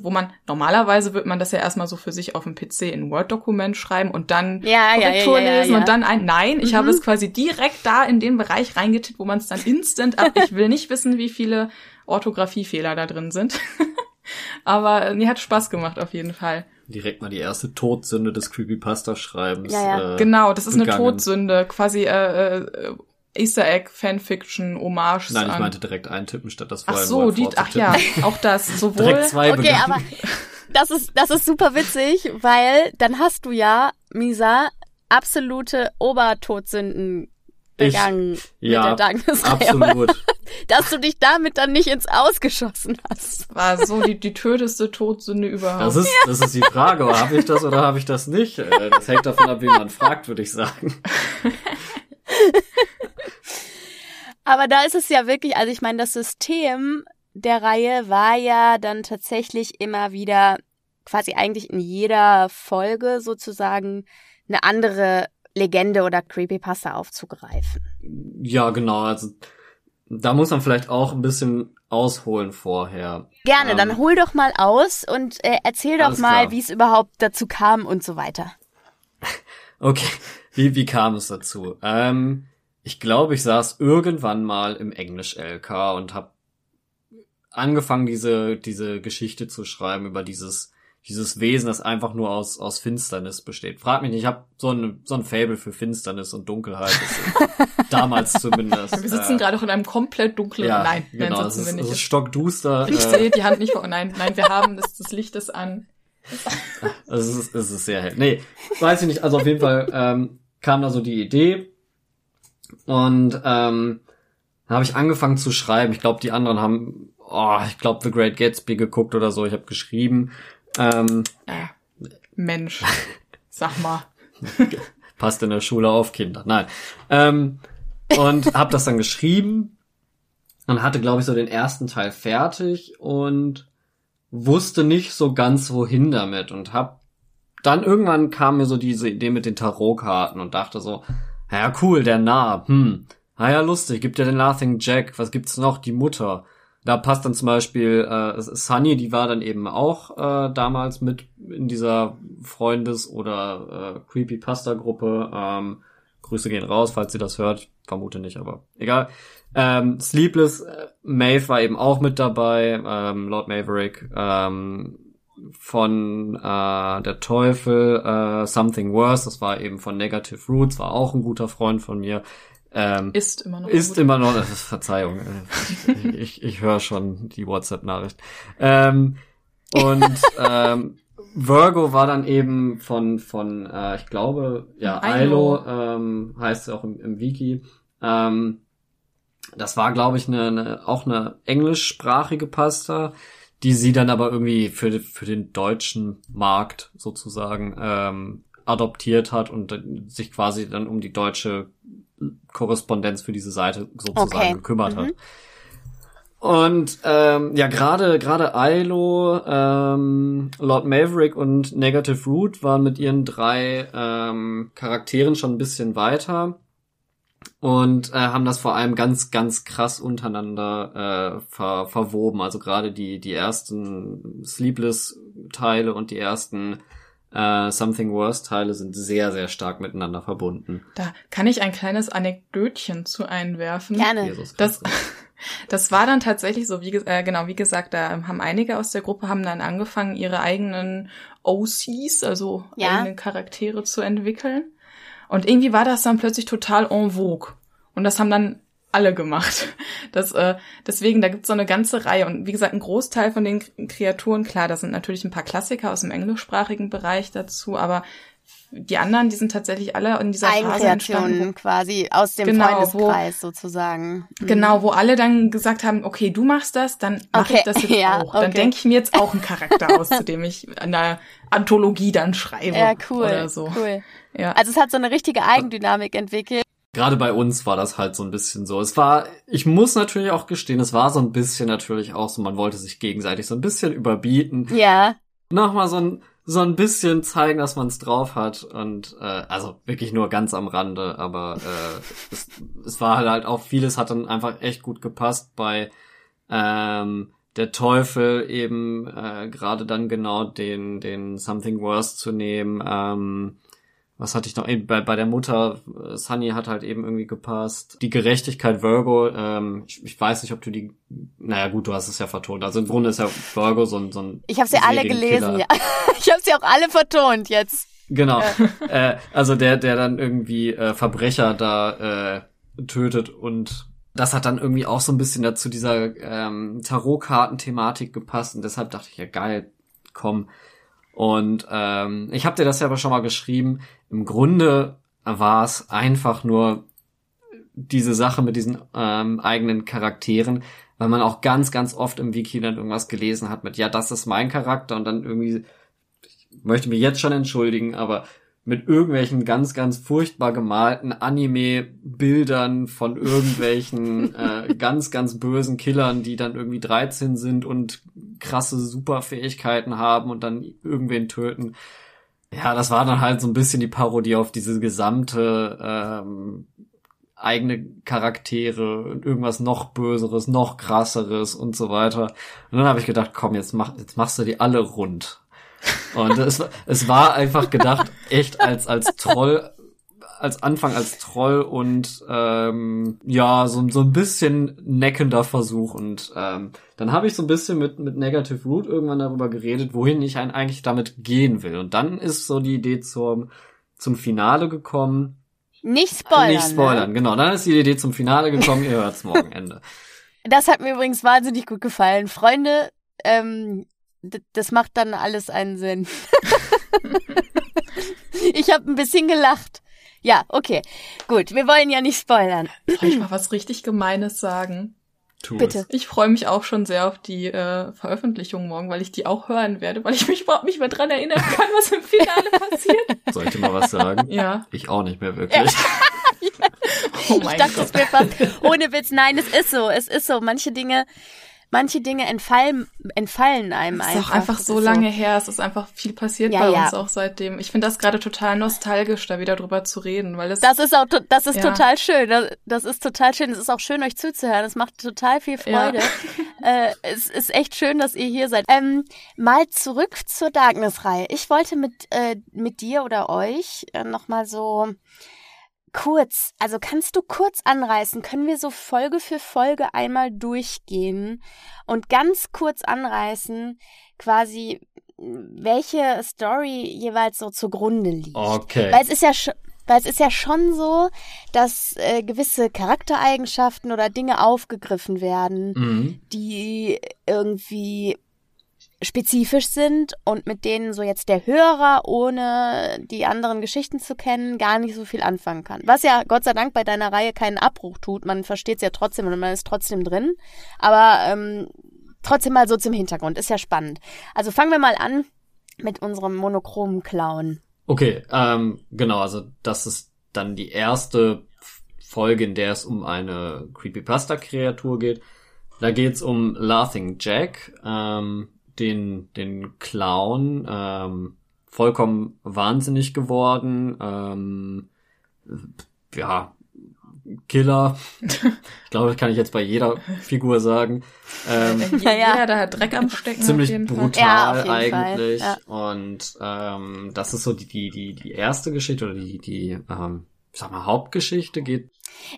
wo man normalerweise wird man das ja erstmal so für sich auf dem PC in Word-Dokument schreiben und dann ja, Korrektur ja, ja, lesen und dann ein Nein, ich mhm. habe es quasi direkt da in den Bereich reingetippt, wo man es dann instant ab. Ich will nicht wissen, wie viele Orthographiefehler da drin sind. Aber mir hat Spaß gemacht auf jeden Fall. Direkt mal die erste Todsünde des Creepypasta-Schreibens. Ja, ja. Äh, genau, das ist begangen. eine Todsünde. Quasi äh, äh, Easter Egg, Fanfiction, Hommage Nein, ich meinte direkt eintippen, statt das ach vorher so, nur die, ach ja, auch das. Sowohl Direkt zwei Okay, aber das ist, das ist super witzig, weil dann hast du ja, Misa, absolute Obertodsünden Ich- begangen ja, mit der oder? Absolut. Dass du dich damit dann nicht ins Ausgeschossen hast. war so die, die töteste Todsünde überhaupt. Das ist, das ist die Frage, habe ich das oder habe ich das nicht? Äh, Das hängt davon ab, wie man fragt, würde ich sagen. Aber da ist es ja wirklich, also ich meine, das System der Reihe war ja dann tatsächlich immer wieder quasi eigentlich in jeder Folge sozusagen eine andere Legende oder Creepypasta aufzugreifen. Ja, genau. Also da muss man vielleicht auch ein bisschen ausholen vorher. Gerne, Ähm, dann hol doch mal aus und äh, erzähl doch mal, wie es überhaupt dazu kam und so weiter. Okay, wie, wie kam es dazu? Ähm, ich glaube, ich saß irgendwann mal im Englisch-LK und habe angefangen, diese, diese Geschichte zu schreiben über dieses, dieses Wesen, das einfach nur aus, aus Finsternis besteht. Frag mich nicht, ich habe so ein, so ein Fable für Finsternis und Dunkelheit. Damals zumindest. wir sitzen äh, gerade auch in einem komplett dunklen, ja, nein, genau, nein, es sitzen ist, wir es ist nicht. stockduster. Ich äh, sehe die Hand nicht vor, nein, nein, wir haben das, das Licht ist an. Es ist, es ist sehr hell. Nee, weiß ich nicht. Also auf jeden Fall ähm, kam da so die Idee und ähm, dann habe ich angefangen zu schreiben. Ich glaube, die anderen haben, oh, ich glaube, The Great Gatsby geguckt oder so. Ich habe geschrieben. Ähm, Äh, Mensch, sag mal. passt in der Schule auf Kinder. Nein. Ähm, und habe das dann geschrieben und hatte, glaube ich, so den ersten Teil fertig und wusste nicht so ganz, wohin damit und hab dann irgendwann kam mir so diese Idee mit den Tarotkarten und dachte so, ja cool, der Narr, hm, na ja lustig, gibt ja den Laughing Jack, was gibt's noch, die Mutter. Da passt dann zum Beispiel äh, Sunny, die war dann eben auch äh, damals mit in dieser Freundes- oder äh, Creepypasta-Gruppe. Ähm, Grüße gehen raus, falls sie das hört. Vermute nicht, aber egal. Ähm, Sleepless, äh, Maeve war eben auch mit dabei, ähm, Lord Maverick, ähm, von äh, der Teufel, äh, Something Worse, das war eben von Negative Roots, war auch ein guter Freund von mir. Ähm, Ist immer noch ist immer noch, äh, Verzeihung, äh, ich, ich höre schon die WhatsApp-Nachricht. Ähm, und ähm, Virgo war dann eben von, von äh, ich glaube, ja. Ailo ähm, heißt es auch im, im Wiki. Ähm, das war, glaube ich, eine, eine, auch eine englischsprachige Pasta, die sie dann aber irgendwie für, für den deutschen Markt sozusagen ähm, adoptiert hat und sich quasi dann um die deutsche Korrespondenz für diese Seite sozusagen Okay. gekümmert hat. Mhm. Und ähm, ja, gerade gerade Ilo, ähm, Lord Maverick und Negative Root waren mit ihren drei ähm, Charakteren schon ein bisschen weiter und äh, haben das vor allem ganz ganz krass untereinander äh, ver verwoben. Also gerade die die ersten Sleepless Teile und die ersten äh, Something Worse Teile sind sehr sehr stark miteinander verbunden. Da kann ich ein kleines Anekdötchen zu einwerfen. Gerne. Jesus Das, das war dann tatsächlich so, wie äh, genau, wie gesagt, da haben einige aus der Gruppe haben dann angefangen, ihre eigenen OCs, also Ja. eigene Charaktere zu entwickeln. Und irgendwie war das dann plötzlich total en vogue. Und das haben dann alle gemacht. Das, äh, deswegen, da gibt's so eine ganze Reihe. Und wie gesagt, ein Großteil von den Kreaturen, klar, da sind natürlich ein paar Klassiker aus dem englischsprachigen Bereich dazu, aber die anderen, die sind tatsächlich alle in dieser Phase entstanden, wo quasi aus dem Genau, Freundeskreis sozusagen. Mhm. Genau, wo alle dann gesagt haben, okay, du machst das, dann mache Okay, ich das jetzt ja, auch. Dann okay. denke ich mir jetzt auch einen Charakter aus, zu dem ich an der Anthologie dann schreibe Ja, cool. oder so. Cool. Ja. Also es hat so eine richtige Eigendynamik entwickelt. Gerade bei uns war das halt so ein bisschen so. Es war, ich muss natürlich auch gestehen, es war so ein bisschen natürlich auch so, man wollte sich gegenseitig so ein bisschen überbieten. Ja. Nochmal so ein, so ein bisschen zeigen, dass man es drauf hat. Und äh, also wirklich nur ganz am Rande, aber äh, es, es war halt auch vieles hat dann einfach echt gut gepasst bei ähm, der Teufel eben äh, gerade dann genau den, den Something Worse zu nehmen. Ähm, was hatte ich noch? Eben Bei, bei der Mutter, äh, Sunny hat halt eben irgendwie gepasst. Die Gerechtigkeit Virgo, ähm, ich, ich weiß nicht, ob du die, naja gut, du hast es ja vertont. Also im Grunde ist ja Virgo so ein, so ein Ich habe sie alle gelesen, ja. Ich habe sie auch alle vertont jetzt. Genau. äh, also der, der dann irgendwie äh, Verbrecher da äh, tötet und das hat dann irgendwie auch so ein bisschen dazu dieser ähm, Tarotkarten-Thematik gepasst und deshalb dachte ich, ja geil, komm. Und ähm, ich habe dir das ja aber schon mal geschrieben. Im Grunde war es einfach nur diese Sache mit diesen ähm, eigenen Charakteren, weil man auch ganz, ganz oft im Wiki dann irgendwas gelesen hat mit, ja, das ist mein Charakter und dann irgendwie, ich möchte mich jetzt schon entschuldigen, aber mit irgendwelchen ganz, ganz furchtbar gemalten Anime-Bildern von irgendwelchen äh, ganz, ganz bösen Killern, die dann irgendwie 13 sind und krasse Superfähigkeiten haben und dann irgendwen töten. Ja, das war dann halt so ein bisschen die Parodie auf diese gesamte ähm, eigene Charaktere und irgendwas noch Böseres, noch krasseres und so weiter. Und dann habe ich gedacht, komm, jetzt mach, jetzt machst du die alle rund. Und es, es war einfach gedacht, echt als, als Troll, als Anfang als Troll und ähm, ja, so, so ein bisschen neckender Versuch. Und ähm, dann habe ich so ein bisschen mit, mit Negative Root irgendwann darüber geredet, wohin ich eigentlich damit gehen will. Und dann ist so die Idee zum, zum Finale gekommen. Nicht spoilern. Nicht spoilern, ne? genau. Dann ist die Idee zum Finale gekommen, ihr hört's morgen Ende. Das hat mir übrigens wahnsinnig gut gefallen. Freunde, ähm, das macht dann alles einen Sinn. ich habe ein bisschen gelacht. Ja, okay. Gut, wir wollen ja nicht spoilern. Soll ich mal was richtig Gemeines sagen? Tu Bitte. Es. Ich freue mich auch schon sehr auf die äh, Veröffentlichung morgen, weil ich die auch hören werde, weil ich mich überhaupt nicht mehr dran erinnern kann, was im Finale passiert. Soll ich mal was sagen? Ja. Ich auch nicht mehr wirklich. Oh Ich mein dachte Gott. es mir fast. Ohne Witz, nein, es ist so. Es ist so. Manche Dinge, manche Dinge entfallen, entfallen einem Es ist einfach. auch einfach so lange her. Es ist einfach viel passiert Ja, bei ja. uns auch seitdem. Ich finde das gerade total nostalgisch, da wieder drüber zu reden, weil es Das ist auch, das ist Ja. total schön. Das, das ist total schön. Es ist auch schön, euch zuzuhören. Es macht total viel. Freude. äh, es ist echt schön, dass ihr hier seid. Ähm, mal zurück zur Darkness-Reihe. Ich wollte mit, äh, mit dir oder euch äh, nochmal so kurz, also kannst du kurz anreißen? Können wir so Folge für Folge einmal durchgehen und ganz kurz anreißen, quasi, welche Story jeweils so zugrunde liegt? Okay. Weil es ist ja schon, weil es ist ja schon so, dass äh, gewisse Charaktereigenschaften oder Dinge aufgegriffen werden, Mhm. die irgendwie spezifisch sind und mit denen so jetzt der Hörer, ohne die anderen Geschichten zu kennen, gar nicht so viel anfangen kann. Was ja Gott sei Dank bei deiner Reihe keinen Abbruch tut. Man versteht es ja trotzdem und man ist trotzdem drin. Aber ähm, trotzdem mal so zum Hintergrund. Ist ja spannend. Also fangen wir mal an mit unserem monochromen Clown. Okay, ähm, genau, also das ist dann die erste Folge, in der es um eine Creepypasta-Kreatur geht. Da geht's um Laughing Jack, ähm, den, den Clown, ähm, vollkommen wahnsinnig geworden, ähm, ja, Killer. Ich glaube, das kann ich jetzt bei jeder Figur sagen. Ähm, Ja, ja. jeder da hat Dreck am Stecken ziemlich auf jeden Fall. brutal Ja, auf jeden eigentlich. Fall, Und ähm, das ist so die, die, die, die erste Geschichte oder die, die, ähm, sag mal, Hauptgeschichte geht.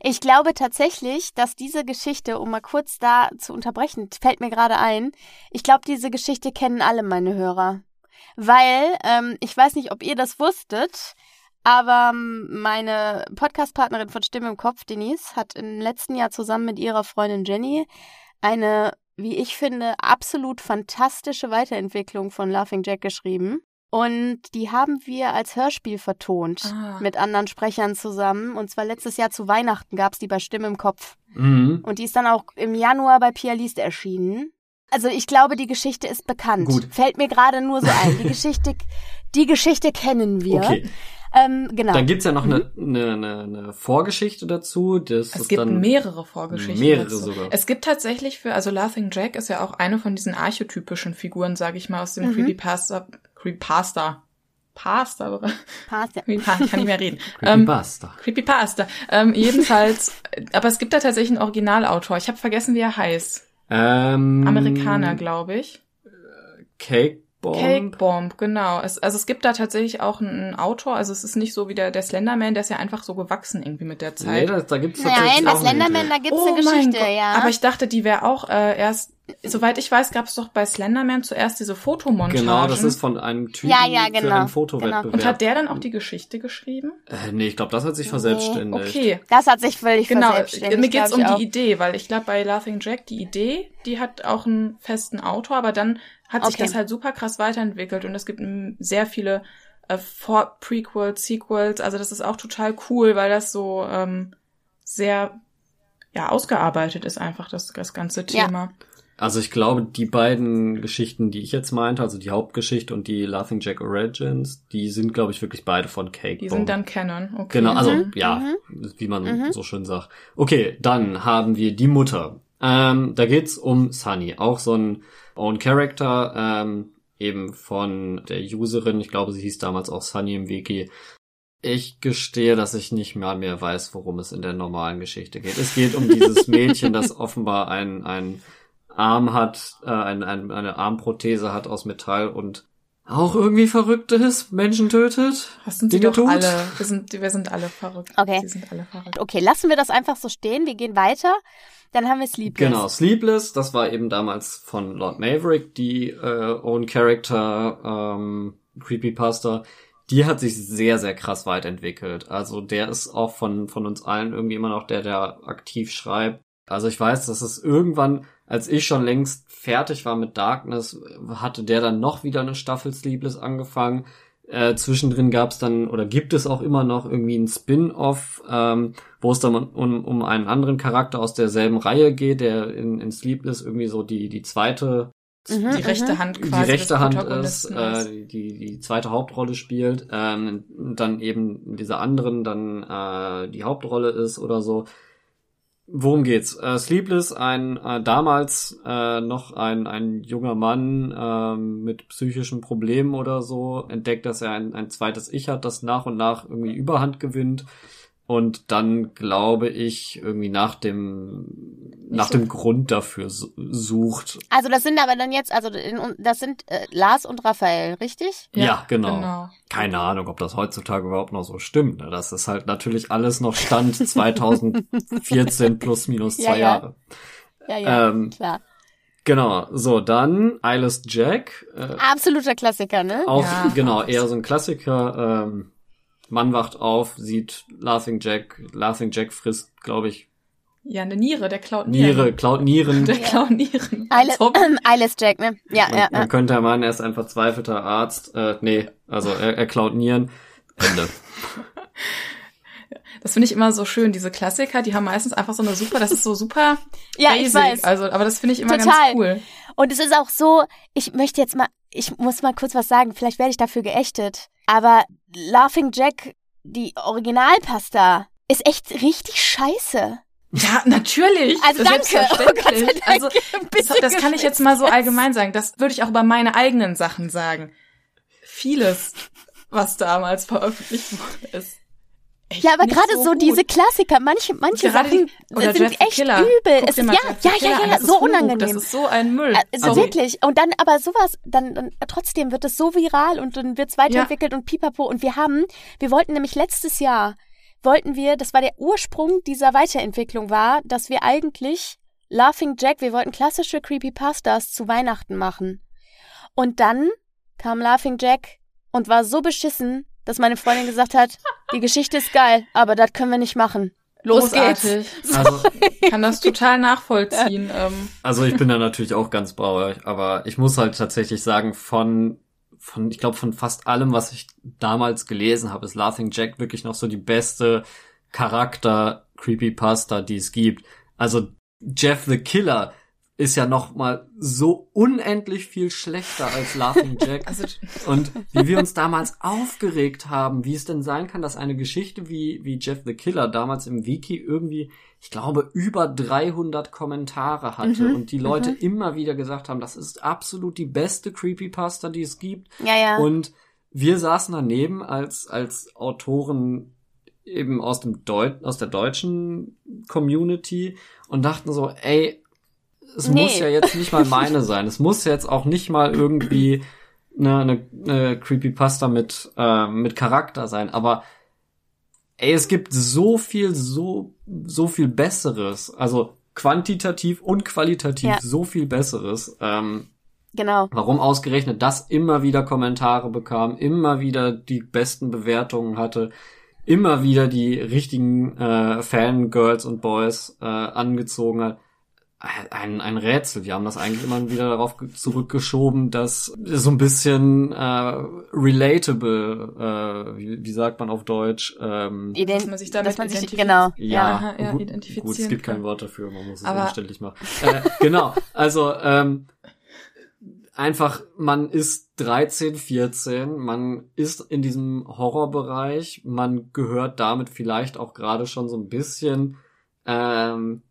Ich glaube tatsächlich, dass diese Geschichte, um mal kurz da zu unterbrechen, fällt mir gerade ein, ich glaube, diese Geschichte kennen alle meine Hörer. Weil, ähm, ich weiß nicht, ob ihr das wusstet, aber ähm, meine Podcast-Partnerin von Stimme im Kopf, Denise, hat im letzten Jahr zusammen mit ihrer Freundin Jenny eine, wie ich finde, absolut fantastische Weiterentwicklung von Laughing Jack geschrieben. Und die haben wir als Hörspiel vertont Ah. mit anderen Sprechern zusammen. Und zwar letztes Jahr zu Weihnachten gab's die bei Stimme im Kopf. Mhm. Und die ist dann auch im Januar bei Pia Liest erschienen. Also ich glaube, die Geschichte ist bekannt. Gut. Fällt mir gerade nur so ein. Die Geschichte, die Geschichte kennen wir. Okay. Ähm, genau. Dann gibt's ja noch eine, eine, eine, eine Vorgeschichte dazu. Das Es ist gibt dann mehrere Vorgeschichten. Mehrere dazu. sogar. Es gibt tatsächlich für, also Laughing Jack ist ja auch eine von diesen archetypischen Figuren, sage ich mal, aus dem Mhm. Creepypasta. Creepypasta. Pasta. Passt ja. Creepypasta, ich kann nicht mehr reden. ähm, Creepypasta. Creepypasta. Ähm, jedenfalls, aber es gibt da tatsächlich einen Originalautor. Ich habe vergessen, wie er heißt. Ähm, Amerikaner, glaube ich. Cake Bomb. Cake Bomb, genau. Es, also es gibt da tatsächlich auch einen Autor. Also es ist nicht so wie der, der Slenderman, der ist ja einfach so gewachsen irgendwie mit der Nee, Zeit. da, da gibt's tatsächlich Nein, das Slenderman, da gibt's oh eine Geschichte, ja. Aber ich dachte, die wäre auch äh, erst Soweit ich weiß, gab es doch bei Slenderman zuerst diese Fotomontagen. Genau, das ist von einem Typen Ja, ja, für genau, einen Fotowettbewerb. Und hat der dann auch die Geschichte geschrieben? äh, nee, ich glaube, das hat sich verselbstständigt. Okay. Das hat sich völlig Genau, verselbstständigt. mir geht's um auch. die Idee, weil ich glaube, bei Laughing Jack, die Idee, die hat auch einen festen Autor, aber dann hat sich Okay. das halt super krass weiterentwickelt und es gibt sehr viele äh, Vor Prequels, Sequels, also das ist auch total cool, weil das so ähm, sehr ja ausgearbeitet ist einfach das, das ganze Ja. Also ich glaube, die beiden Geschichten, die ich jetzt meinte, also die Hauptgeschichte und die Laughing Jack Origins, die sind, glaube ich, wirklich beide von Cake. Die sind dann Canon, okay. Genau, also Mhm, ja, mhm. wie man Mhm. so schön sagt. Okay, dann haben wir die Mutter. Ähm, da geht's um Sunny, auch so ein Own Character, ähm, eben von der Userin. Ich glaube, sie hieß damals auch Sunny im Wiki. Ich gestehe, dass ich nicht mal mehr weiß, worum es in der normalen Geschichte geht. Es geht um dieses Mädchen, das offenbar ein, ein Arm hat, äh, ein, ein, eine Armprothese hat aus Metall und auch irgendwie verrückt ist, Menschen tötet. Was sind die Dinge doch tut. alle? Wir sind, wir sind alle verrückt. Okay. Sie sind alle verrückt. Okay, lassen wir das einfach so stehen. Wir gehen weiter. Dann haben wir Sleepless. Genau, Sleepless, das war eben damals von Lord Maverick, die äh, Own Character ähm, Creepypasta. Die hat sich sehr, sehr krass weiterentwickelt. Also der ist auch von, von uns allen irgendwie immer noch der, der aktiv schreibt. Also ich weiß, dass es irgendwann, als ich schon längst fertig war mit Darkness, hatte der dann noch wieder eine Staffel Sleepless angefangen. Äh, zwischendrin gab es dann oder gibt es auch immer noch irgendwie ein Spin-off, ähm, wo es dann um, um einen anderen Charakter aus derselben Reihe geht, der in, in Sleepless irgendwie so die die zweite Mhm, Die rechte mhm. Hand die quasi. rechte des Hand ist, äh, die die zweite Hauptrolle spielt, ähm, und dann eben dieser anderen dann äh, die Hauptrolle ist oder so. Worum geht's? Äh, Sleepless, ein äh, damals äh, noch ein, ein junger Mann ähm, mit psychischen Problemen oder so, entdeckt, dass er ein, ein zweites Ich hat, das nach und nach irgendwie Überhand gewinnt und dann glaube ich irgendwie nach dem nach dem Grund dafür su- sucht. Also das sind aber dann jetzt, also in, das sind äh, Lars und Raphael, richtig? Ja, genau. Keine Ahnung, ob das heutzutage überhaupt noch so stimmt. ne? Das ist halt natürlich alles noch Stand 2014 plus minus zwei Ja, ja. Jahre. Ja, ja, Ähm, klar. genau, so dann Eyeless Jack. Äh, Absoluter Klassiker, ne? auch Ja. genau, eher so ein Klassiker. Ähm, Mann wacht auf, sieht Laughing Jack. Laughing Jack frisst, glaube ich, Ja, eine Niere, der klaut Nieren. Niere, klaut Nieren. Der klaut Nieren. Eile, Als Hobby. Eyeless Jack, ne? Ja, Man, ja, man ja. könnte ja meinen, er ist ein verzweifelter Arzt. Äh, nee, also er, er klaut Nieren. Ende. Das finde ich immer so schön, diese Klassiker, die haben meistens einfach so eine super, das ist so super Ja, ich basic. weiß. Also, aber das finde ich immer Total. ganz cool. Und es ist auch so, ich möchte jetzt mal, ich muss mal kurz was sagen, vielleicht werde ich dafür geächtet. Aber Laughing Jack, die Originalpasta, ist echt richtig scheiße. Ja, natürlich. Also danke. Oh Gott sei selbstverständlich. Dank. Also, Ein das, bisschen das kann ich jetzt mal so allgemein sagen. Das würde ich auch über meine eigenen Sachen sagen. Vieles, was damals veröffentlicht worden ist. Echt Ja, aber gerade so, gut. diese Klassiker, manche, manche Gerade Sachen die- sind Jeff the echt Killer. übel. Guck Es ist, ja, ja, ja, ja, ja, so Humbug. unangenehm. Das ist so ein Müll. Also Sorry. wirklich. Und dann, aber sowas, dann, dann trotzdem wird es so viral und dann wird es weiterentwickelt und pipapo. Und wir haben, wir wollten nämlich letztes Jahr, wollten wir, das war der Ursprung dieser Weiterentwicklung war, dass wir eigentlich Laughing Jack, wir wollten klassische Creepypastas zu Weihnachten machen. Und dann kam Laughing Jack und war so beschissen, dass meine Freundin gesagt hat, die Geschichte ist geil, aber das können wir nicht machen. Los geht's. Großartig. Also, Ich kann das total nachvollziehen. ähm, also ich bin da natürlich auch ganz euch, aber ich muss halt tatsächlich sagen, von, von ich glaube, von fast allem, was ich damals gelesen habe, ist Laughing Jack wirklich noch so die beste Charakter-Creepypasta, die es gibt. Also Jeff the Killer ist ja noch mal so unendlich viel schlechter als Laughing Jack. also, Und wie wir uns damals aufgeregt haben, wie es denn sein kann, dass eine Geschichte wie, wie Jeff the Killer damals im Wiki irgendwie, ich glaube, über 300 Kommentare hatte Mhm, und die Leute mhm. immer wieder gesagt haben, das ist absolut die beste Creepypasta, die es gibt. Ja, ja. Und wir saßen daneben als, als Autoren eben aus dem Deut aus der deutschen Community und dachten so, ey, es Nee. muss ja jetzt nicht mal meine sein. Es muss jetzt auch nicht mal irgendwie eine, eine, eine Creepypasta mit, äh, mit Charakter sein. Aber ey, es gibt so viel, so, so viel Besseres. Also quantitativ und qualitativ Ja. so viel Besseres. Ähm, Genau. warum ausgerechnet das immer wieder Kommentare bekam, immer wieder die besten Bewertungen hatte, immer wieder die richtigen äh, Fangirls und Boys äh, angezogen hat. Ein, ein Rätsel. Wir haben das eigentlich immer wieder darauf ge- zurückgeschoben, dass so ein bisschen äh, relatable, äh, wie, wie sagt man auf Deutsch, ähm, Ident Dass man sich damit dass man sich, identifiziert. genau. ja, Aha, ja, gut, identifizieren gut, es gibt kann. kein Wort dafür, man muss es Aber- umständlich machen. Äh, genau, also ähm, einfach, man ist 13, 14, man ist in diesem Horrorbereich, man gehört damit vielleicht auch gerade schon so ein bisschen ähm,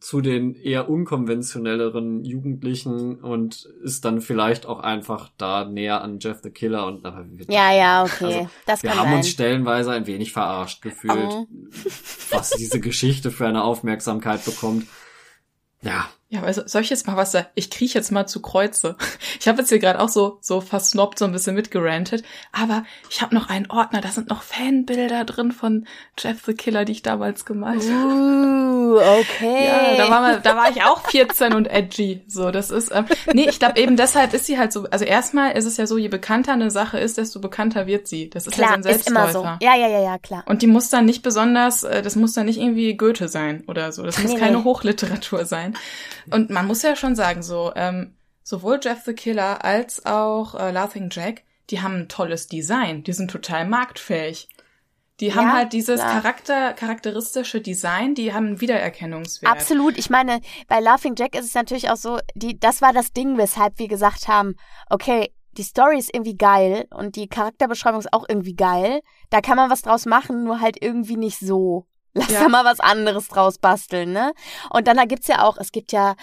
zu den eher unkonventionelleren Jugendlichen und ist dann vielleicht auch einfach da näher an Jeff the Killer und aber wir, Ja, ja, okay. Also, das wir kann haben sein. uns stellenweise ein wenig verarscht gefühlt, Oh. was diese Geschichte für eine Aufmerksamkeit bekommt. Ja, Ja, aber so- soll ich jetzt mal was sagen? Ich kriech jetzt mal zu Kreuze. Ich habe jetzt hier gerade auch so so versnobbt so ein bisschen mitgerantet, aber ich habe noch einen Ordner, da sind noch Fanbilder drin von Jeff the Killer, die ich damals gemalt habe. Uh, okay. Ja, da war, mal, da war ich auch 14 und edgy. So, das ist, ähm, nee, ich glaube eben deshalb ist sie halt so, also erstmal ist es ja so, je bekannter eine Sache ist, desto bekannter wird sie. Das ist ja klar, so ein ist immer so. Selbstläufer. Ja, ja, ja, ja, klar. Und die muss dann nicht besonders, äh, das muss dann nicht irgendwie Goethe sein oder so. Das muss Nee, keine nee. Hochliteratur sein. Und man muss ja schon sagen, so, ähm, sowohl Jeff the Killer als auch äh, Laughing Jack, die haben ein tolles Design. Die sind total marktfähig. Die haben Ja, halt dieses klar. Charakter, charakteristische Design, die haben einen Wiedererkennungswert. Absolut. Ich meine, bei Laughing Jack ist es natürlich auch so, die, das war das Ding, weshalb wir gesagt haben, okay, die Story ist irgendwie geil und die Charakterbeschreibung ist auch irgendwie geil. Da kann man was draus machen, nur halt irgendwie nicht so. Lass Ja. da mal was anderes draus basteln, ne? Und dann da gibt's ja auch, es gibt ja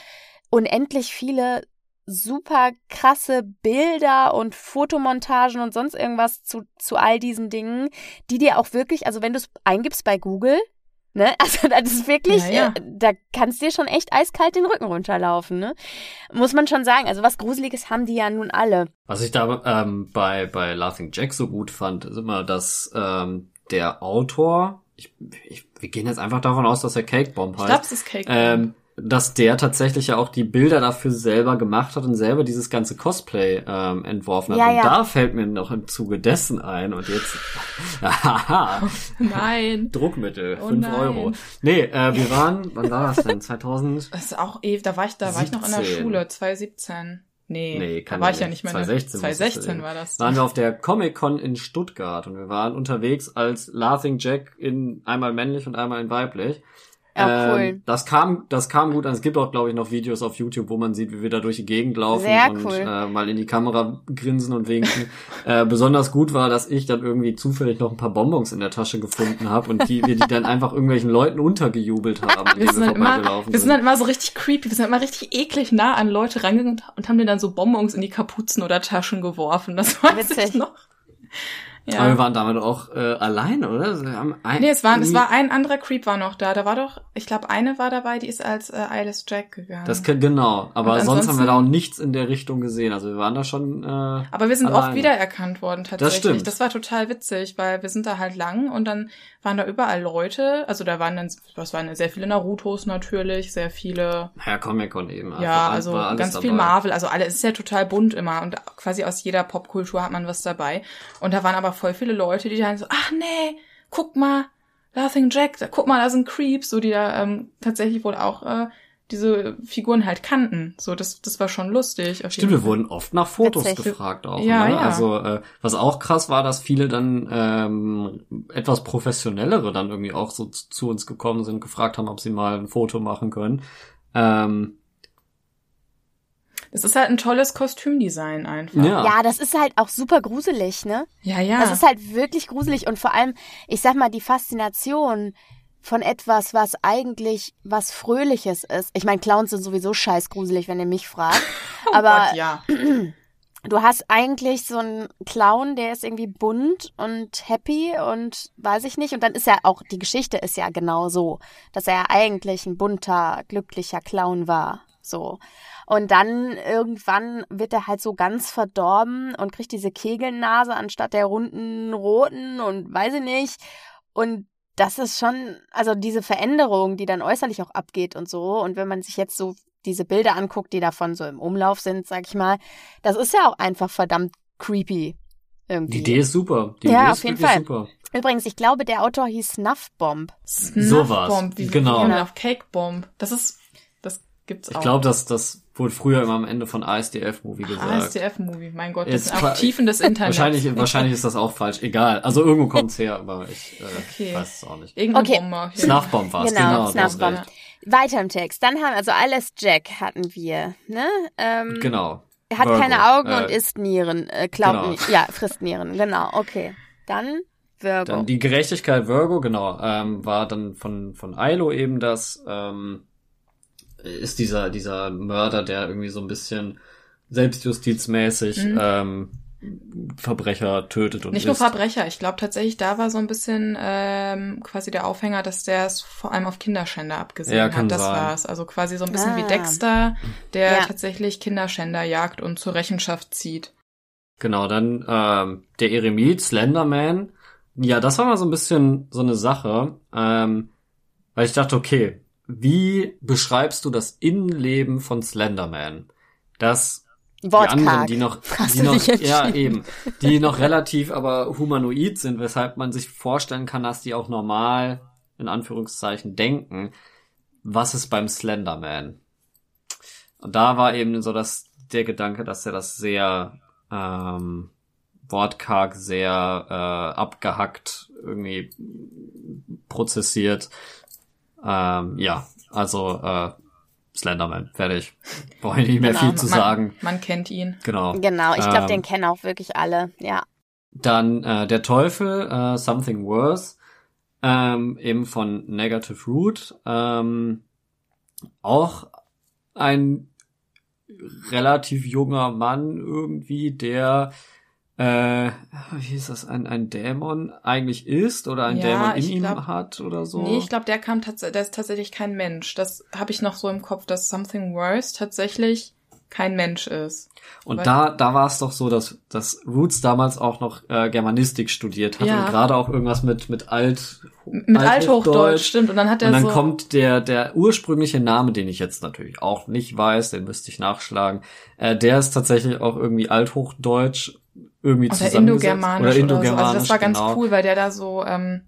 unendlich viele super krasse Bilder und Fotomontagen und sonst irgendwas zu, zu all diesen Dingen, die dir auch wirklich, also wenn du es eingibst bei Google, ne, also das ist wirklich, Ja, ja. Äh, da kannst dir schon echt eiskalt den Rücken runterlaufen, ne? Muss man schon sagen. Also was Gruseliges haben die ja nun alle. Was ich da ähm, bei, bei Laughing Jack so gut fand, ist immer, dass ähm, der Autor, ich, ich, wir gehen jetzt einfach davon aus, dass er Cake Bomb Ich heißt, glaube, es ist Cake. ähm, dass der tatsächlich ja auch die Bilder dafür selber gemacht hat und selber dieses ganze Cosplay ähm, entworfen hat. Ja, und ja. da fällt mir noch im Zuge dessen ein und jetzt, haha, Nein. Druckmittel, Oh 5 nein. Euro. Nee, äh, wir waren, wann war das denn? 2000? Das ist auch eh, da war ich, da war ich noch in der 17. Schule, 2017. Nee, Nee, da war ja ich ja nicht. mehr. 2016 muss es 2016 sein. war das. waren wir auf der Comic-Con in Stuttgart und wir waren unterwegs als Laughing Jack in einmal männlich und einmal in weiblich. Ja, cool. Ähm, das kam, das kam gut an. Es gibt auch, glaube ich, noch Videos auf YouTube, wo man sieht, wie wir da durch die Gegend laufen Sehr und cool. äh, mal in die Kamera grinsen und winken. äh, besonders gut war, dass ich dann irgendwie zufällig noch ein paar Bonbons in der Tasche gefunden habe und die wir die dann einfach irgendwelchen Leuten untergejubelt haben, an Wir sind, wir immer, vorbeigelaufen wir sind dann immer so richtig creepy, wir sind immer richtig eklig nah an Leute rangegangen und- und haben denen dann so Bonbons in die Kapuzen oder Taschen geworfen. Das weiß Witzig. ich noch. Ja. Aber wir waren damit auch äh, allein, oder? Wir haben ein, Nee, es war, es war ein anderer Creep war noch da. Da war doch, ich glaube, eine war dabei, die ist als äh, Eyeless Jack gegangen. Das genau, aber sonst haben wir da auch nichts in der Richtung gesehen. Also wir waren da schon. Äh, Aber wir sind alleine. oft wiedererkannt worden tatsächlich. stimmt. Das war total witzig, weil wir sind da halt lang und dann waren da überall Leute. Also da waren dann, was waren sehr viele Narutos natürlich, sehr viele, Ja, Comic Con eben. ja, also alles ganz viel dabei. Marvel. Also alle, es ist ja total bunt immer und quasi aus jeder Popkultur hat man was dabei. Und da waren aber voll viele Leute, die dann so, ach nee, guck mal, Laughing Jack, da, guck mal, da sind Creeps, so die da ähm, tatsächlich wohl auch äh, diese Figuren halt kannten. So, das, das war schon lustig. auf Stimmt, wir wurden oft nach Fotos gefragt auch. Ja, ne? ja. Also äh, was auch krass war, dass viele dann ähm, etwas professionellere dann irgendwie auch so zu, zu uns gekommen sind, gefragt haben, ob sie mal ein Foto machen können. Ähm, Es ist halt ein tolles Kostümdesign einfach. Ja. Ja, das ist halt auch super gruselig, ne? Ja, ja. Das ist halt wirklich gruselig und vor allem, ich sag mal, die Faszination von etwas, was eigentlich was Fröhliches ist. Ich meine, Clowns sind sowieso scheiß gruselig, wenn ihr mich fragt. oh aber Gott, ja. du hast eigentlich so einen Clown, der ist irgendwie bunt und happy und weiß ich nicht. Und dann ist ja auch, die Geschichte ist ja genau so, dass er eigentlich ein bunter, glücklicher Clown war. So. Und dann irgendwann wird er halt so ganz verdorben und kriegt diese Kegelnase anstatt der runden roten und weiß ich nicht. Und das ist schon, also diese Veränderung, die dann äußerlich auch abgeht und so. Und wenn man sich jetzt so diese Bilder anguckt, die davon so im Umlauf sind, sag ich mal, das ist ja auch einfach verdammt creepy. Irgendwie. Die Idee ist super. Die Ja, Idee auf ist jeden Fall. super. Übrigens, ich glaube, der Autor hieß Snuffbomb. So. Snuffbomb, wie Genau. genau. auf Cake Bomb. Das ist, das gibt's auch. Ich glaube, dass das wurde früher immer am Ende von ASDF-Movie gesagt. ASDF-Movie, mein Gott, das Jetzt sind auch Tiefen des Internets. Wahrscheinlich, wahrscheinlich ist das auch falsch. Egal. Also irgendwo kommt's her, aber ich äh, Okay. weiß es auch nicht. Irgendeine Okay. Bombe. Snuffbomb war's, Genau, genau. Snuffbomb. Weiter im Text. Dann haben also Alice Jack hatten wir, ne? Ähm, Genau. Er hat Virgo. keine Augen Äh, und isst Nieren, äh, klaut genau. Ja, frisst Nieren, genau, okay. Dann Virgo. Dann die Gerechtigkeit Virgo, genau, ähm, war dann von, von Ilo eben das, ähm, ist dieser, dieser Mörder, der irgendwie so ein bisschen selbstjustizmäßig Mhm. ähm, Verbrecher tötet und Nicht nur isst. Verbrecher, ich glaube tatsächlich, da war so ein bisschen ähm, quasi der Aufhänger, dass der es vor allem auf Kinderschänder abgesehen Ja, kann hat. Das sein. war's. Also quasi so ein bisschen Ah. wie Dexter, der Ja. tatsächlich Kinderschänder jagt und zur Rechenschaft zieht. Genau, dann ähm, der Eremit, Slenderman. Ja, das war mal so ein bisschen so eine Sache, ähm, weil ich dachte, okay, wie beschreibst du das Innenleben von Slenderman? Das die anderen, die noch, Hast die noch, ja eben, die noch relativ aber humanoid sind, weshalb man sich vorstellen kann, dass die auch normal in Anführungszeichen denken. Was ist beim Slenderman? Und da war eben so das der Gedanke, dass er das sehr ähm, wortkarg, sehr äh, abgehackt irgendwie prozessiert. Ähm, ja, also äh, Slenderman, fertig. Brauche ich nicht mehr Genau, viel zu man, sagen. Man kennt ihn. Genau. Genau, ich glaube, Ähm, den kennen auch wirklich alle, ja. Dann äh, der Teufel, äh, Something Worse, ähm, eben von Negative Root. Ähm, auch ein relativ junger Mann irgendwie, der äh, wie hieß das, ein, ein Dämon eigentlich ist oder ein Ja, Dämon in ich ihm glaub- hat oder so. Nee, ich glaube, der kam tatsächlich, der ist tatsächlich kein Mensch. Das habe ich noch so im Kopf, dass Something Worse tatsächlich kein Mensch ist. Und Weil- da, da war es doch so, dass, dass Roots damals auch noch äh, Germanistik studiert hat Ja. und gerade auch irgendwas mit, mit Alt, Mit Althochdeutsch, stimmt. Und dann hat er Und dann so. kommt der, der ursprüngliche Name, den ich jetzt natürlich auch nicht weiß, den müsste ich nachschlagen. Äh, der ist tatsächlich auch irgendwie Althochdeutsch irgendwie oder. Indogermanisch oder oder, Indogermanisch, so. Also das war ganz genau. cool, weil der da so, ähm,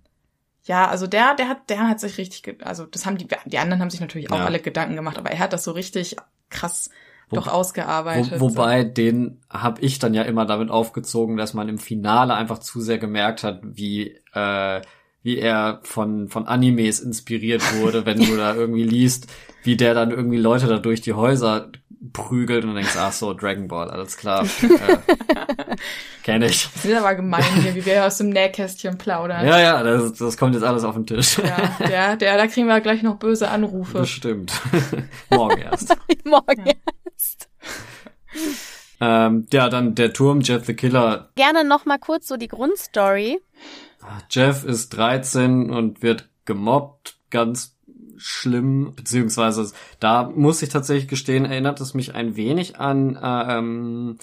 ja, also der, der hat, der hat sich richtig, also das haben die, die anderen haben sich natürlich auch Ja. alle Gedanken gemacht, aber er hat das so richtig krass Wo- doch ausgearbeitet. Wo, wobei, den habe ich dann ja immer damit aufgezogen, dass man im Finale einfach zu sehr gemerkt hat, wie äh, wie er von von Animes inspiriert wurde, wenn du da irgendwie liest, wie der dann irgendwie Leute da durch die Häuser prügelt und denkst, ach so, Dragon Ball, alles klar. äh, Kenn ich. Das ist aber gemein hier, wie wir aus dem Nähkästchen plaudern. Ja, ja, das, das kommt jetzt alles auf den Tisch. Ja, der, der, da kriegen wir gleich noch böse Anrufe. Bestimmt. Morgen erst. Morgen erst. ähm, ja, dann der Turm, Jeff the Killer. Gerne noch mal kurz so die Grundstory. Jeff ist 13 und wird gemobbt, ganz schlimm, beziehungsweise da muss ich tatsächlich gestehen, erinnert es mich ein wenig an äh, ähm,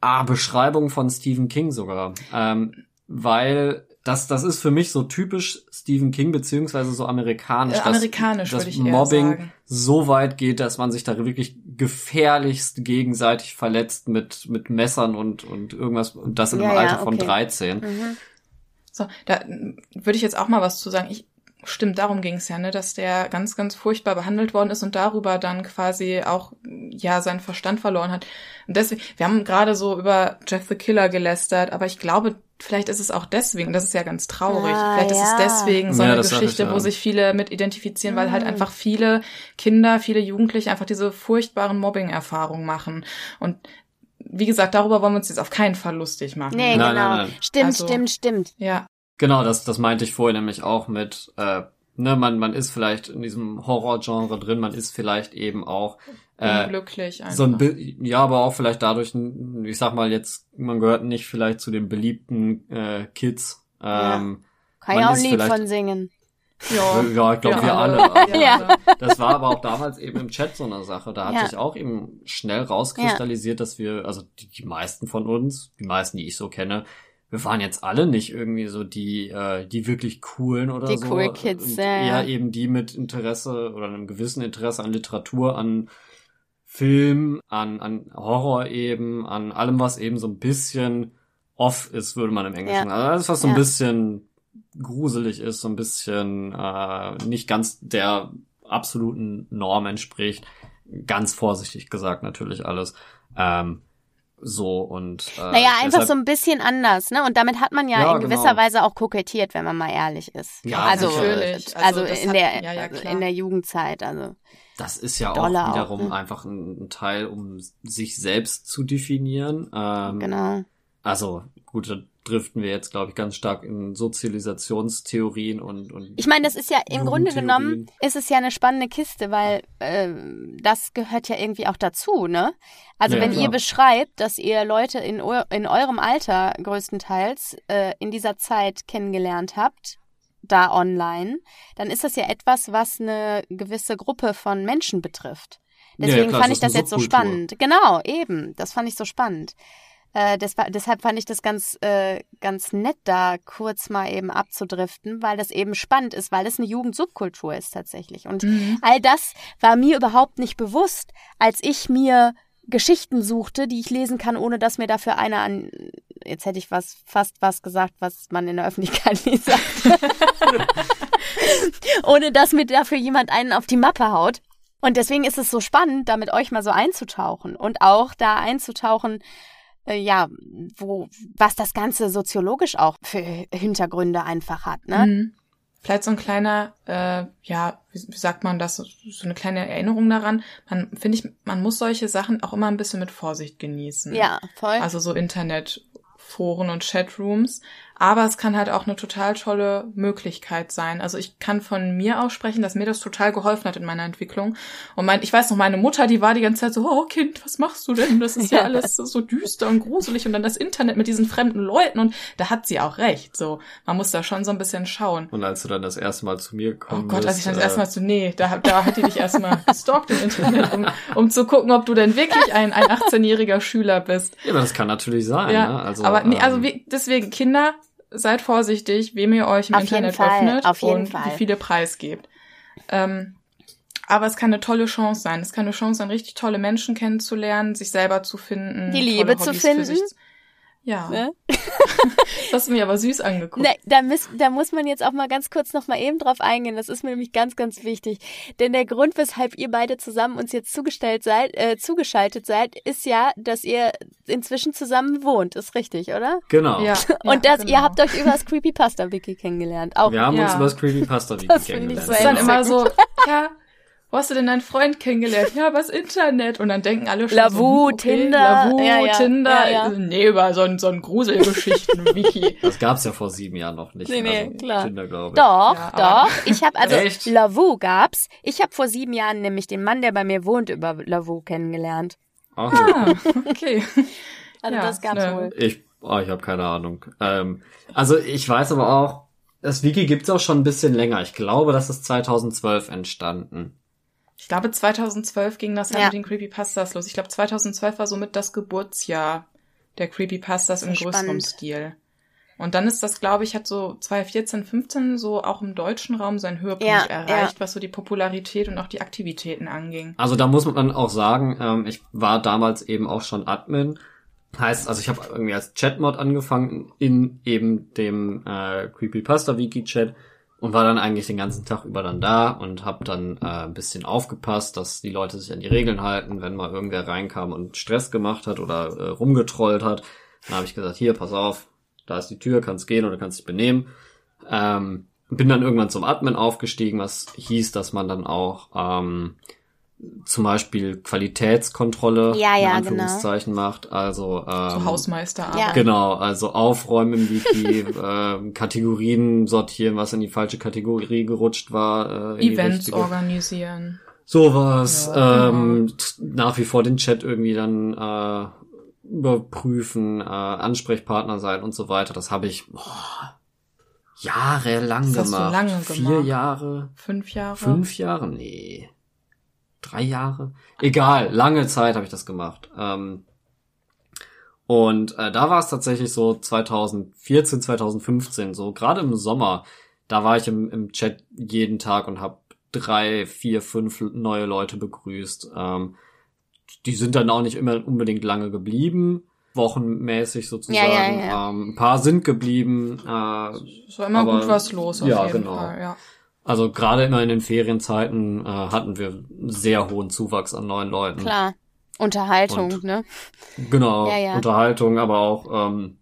ah, Beschreibung von Stephen King sogar. Ähm, weil das, das ist für mich so typisch Stephen King, beziehungsweise so amerikanisch, Äh, dass, amerikanisch, dass würde ich eher Mobbing sagen. so weit geht, dass man sich da wirklich gefährlichst gegenseitig verletzt mit, mit Messern und, und irgendwas, und das in einem Ja, ja, Alter von okay. 13. Mhm. So, da würde ich jetzt auch mal was zu sagen. Ich, stimmt, darum ging es ja, ne, dass der ganz, ganz furchtbar behandelt worden ist und darüber dann quasi auch, ja, seinen Verstand verloren hat. Und deswegen, wir haben gerade so über Jeff the Killer gelästert, aber ich glaube, vielleicht ist es auch deswegen, das ist ja ganz traurig, Ah, vielleicht ist es ja. deswegen so Ja, eine Geschichte, ich, ja. wo sich viele mit identifizieren, weil halt Mhm. einfach viele Kinder, viele Jugendliche einfach diese furchtbaren Mobbing-Erfahrungen machen. Und wie gesagt, darüber wollen wir uns jetzt auf keinen Fall lustig machen. Nee, Nein, genau. nein, nein. Stimmt, Also- stimmt, stimmt. Ja, Genau, das, das meinte ich vorher nämlich auch mit, äh, ne, man, man ist vielleicht in diesem Horrorgenre drin, man ist vielleicht eben auch äh, unglücklich einfach. so ein Bi ja, aber auch vielleicht dadurch, ich sag mal jetzt, man gehört nicht vielleicht zu den beliebten äh, Kids. Ähm, Kann Man ja auch ein Lied von singen. ja, ja, ich glaube, wir alle. Ja. Ja. Das war aber auch damals eben im Chat so eine Sache. Da hat Ja. sich auch eben schnell rauskristallisiert, dass wir, also die, die meisten von uns, die meisten, die ich so kenne, wir waren jetzt alle nicht irgendwie so die, äh, die wirklich coolen oder Die so. cool Kids, ja, ja. Eher eben die mit Interesse oder einem gewissen Interesse an Literatur, an Film, an, an Horror eben, an allem, was eben so ein bisschen off ist, würde man im Englischen. Ja. Also alles, was so ein Ja. bisschen gruselig ist, so ein bisschen äh, nicht ganz der absoluten Norm entspricht. Ganz vorsichtig gesagt natürlich alles. Ähm, so und äh, Naja, einfach deshalb- so ein bisschen anders, ne? Und damit hat man ja, Ja, in gewisser genau. Weise auch kokettiert, wenn man mal ehrlich ist. Ja, also, natürlich. also, Also in hat- der ja, ja, also in der Jugendzeit, also Das ist ja auch Dollar auch, wiederum ne? einfach ein, ein Teil, um sich selbst zu definieren. Ähm, genau. Also gut, da driften wir jetzt, glaube ich, ganz stark in Sozialisationstheorien und, und Ich meine, das ist ja im Grunde genommen ist es ja eine spannende Kiste, weil ähm, das gehört ja irgendwie auch dazu, ne? Also Ja, wenn klar. ihr beschreibt, dass ihr Leute in, in eurem Alter größtenteils äh, in dieser Zeit kennengelernt habt, da online, dann ist das ja etwas, was eine gewisse Gruppe von Menschen betrifft. Ja, Deswegen klar, fand ich das eine jetzt so spannend. Genau, eben. Das fand ich so spannend. Äh, das deshalb fand ich das ganz, äh, ganz nett, da kurz mal eben abzudriften, weil das eben spannend ist, weil es eine Jugendsubkultur ist tatsächlich. Und Mhm. all das war mir überhaupt nicht bewusst, als ich mir Geschichten suchte, die ich lesen kann, ohne dass mir dafür einer an. Jetzt hätte ich was fast was gesagt, was man in der Öffentlichkeit nicht sagt. ohne dass mir dafür jemand einen auf die Mappe haut. Und deswegen ist es so spannend, da mit euch mal so einzutauchen und auch da einzutauchen, ja, wo, was das Ganze soziologisch auch für Hintergründe einfach hat, ne? Mhm. Vielleicht so ein kleiner, äh, ja, wie, wie sagt man das, so eine kleine Erinnerung daran. Man, finde ich, man muss solche Sachen auch immer ein bisschen mit Vorsicht genießen. Ja, voll. Also so Internetforen und Chatrooms. Aber es kann halt auch eine total tolle Möglichkeit sein. Also ich kann von mir aus sprechen, dass mir das total geholfen hat in meiner Entwicklung. Und mein, ich weiß noch, meine Mutter, die war die ganze Zeit so, oh Kind, was machst du denn? Das ist ja alles so, düster und gruselig. Und dann das Internet mit diesen fremden Leuten. Und da hat sie auch recht. So, man muss da schon so ein bisschen schauen. und als du dann das erste Mal zu mir Oh gekommen Gott, bist, als ich dann das äh, erste Mal so, nee, da, da hat die dich erstmal gestalkt im Internet, um, um zu gucken, ob du denn wirklich ein, ein 18-jähriger Schüler bist. Ja, aber das kann natürlich sein. Ja, ne? also, aber nee, also ähm, wie, deswegen, Kinder, seid vorsichtig, wem ihr euch im Auf Internet öffnet und Fall. wie viele preisgebt. Ähm, aber es kann eine tolle Chance sein. Es kann eine Chance sein, richtig tolle Menschen kennenzulernen, sich selber zu finden. Die Liebe zu finden. sich Ja, Ne? das hast du mir aber süß angeguckt. Ne, da, muss, da muss man jetzt auch mal ganz kurz noch mal eben drauf eingehen. Das ist mir nämlich ganz, ganz wichtig. Denn der Grund, weshalb ihr beide zusammen uns jetzt zugestellt seid, äh, zugeschaltet seid, ist ja, dass ihr inzwischen zusammen wohnt. Ist richtig, oder? Genau. Ja, Und ja, dass genau. ihr habt euch über das Creepypasta-Wiki kennengelernt. Auch Wir haben Ja. uns über das finde ich kennengelernt. Das ist dann immer so, ja, wo hast du denn deinen Freund kennengelernt? Ja, übers Internet. Und dann denken alle schon Lavu, so, okay, Tinder, Lavu, ja, ja, Tinder. ja, ja. Nee, über so ein, so ein Gruselgeschichten-Wiki. Das gab's ja vor sieben Jahren noch nicht. Nee, nee, also, klar. Tinder, glaube ich. Doch, doch. Ich habe also Echt? Lavu gab's. Ich habe vor sieben Jahren nämlich den Mann, der bei mir wohnt, über Lavu kennengelernt. Ach, ah, okay. Also Ja, das gab's ne. wohl. Ich, oh, ich habe keine Ahnung. Ähm, also ich weiß aber auch, das Wiki gibt's auch schon ein bisschen länger. Ich glaube, das ist 2012 entstanden. Ich glaube, 2012 ging das halt Ja. mit den Creepypastas los. Ich glaube, 2012 war somit das Geburtsjahr der Creepypastas im größeren spannend. Stil. Und dann ist das, glaube ich, hat so 2014, 15 so auch im deutschen Raum seinen Höhepunkt Ja, erreicht, was so die Popularität und auch die Aktivitäten anging. Also da muss man auch sagen, ähm, ich war damals eben auch schon Admin. Heißt, also ich habe irgendwie als Chatmod angefangen in eben dem äh, Creepypasta-Wiki-Chat und war dann eigentlich den ganzen Tag über dann da und habe dann äh, ein bisschen aufgepasst, dass die Leute sich an die Regeln halten, wenn mal irgendwer reinkam und Stress gemacht hat oder äh, rumgetrollt hat. Dann habe ich gesagt, hier, pass auf, da ist die Tür, kannst gehen oder kannst dich benehmen. Ähm, bin dann irgendwann zum Admin aufgestiegen, was hieß, dass man dann auch ähm, zum Beispiel Qualitätskontrolle Ja, in ja, Anführungszeichen macht. Also ähm, So Hausmeisterarbeit. Ja. Genau, also aufräumen im Wiki, äh, Kategorien sortieren, was in die falsche Kategorie gerutscht war. Äh, in die Events organisieren. Sowas. Ja, ähm, t- nach wie vor den Chat irgendwie dann äh, überprüfen, äh, Ansprechpartner sein und so weiter. Das habe ich boah, jahrelang Das hast du gemacht. lange Vier gemacht. Jahre, Fünf Jahre. fünf Jahre, nee, drei Jahre. Egal, lange Zeit habe ich das gemacht. Ähm, Und äh, da war es tatsächlich so 2014, 2015, so gerade im Sommer, da war ich im, im Chat jeden Tag und habe drei, vier, fünf neue Leute begrüßt. Ähm, die sind dann auch nicht immer unbedingt lange geblieben, wochenmäßig sozusagen. Ja, ja, ja. Ähm, ein paar sind geblieben. Äh, Es war immer Aber- gut was los auf ja, jeden genau. Fall. Ja. Also gerade immer in den Ferienzeiten äh, hatten wir sehr hohen Zuwachs an neuen Leuten. Klar. Unterhaltung, Und- ne? Genau, Ja, ja. Unterhaltung, aber auch ähm,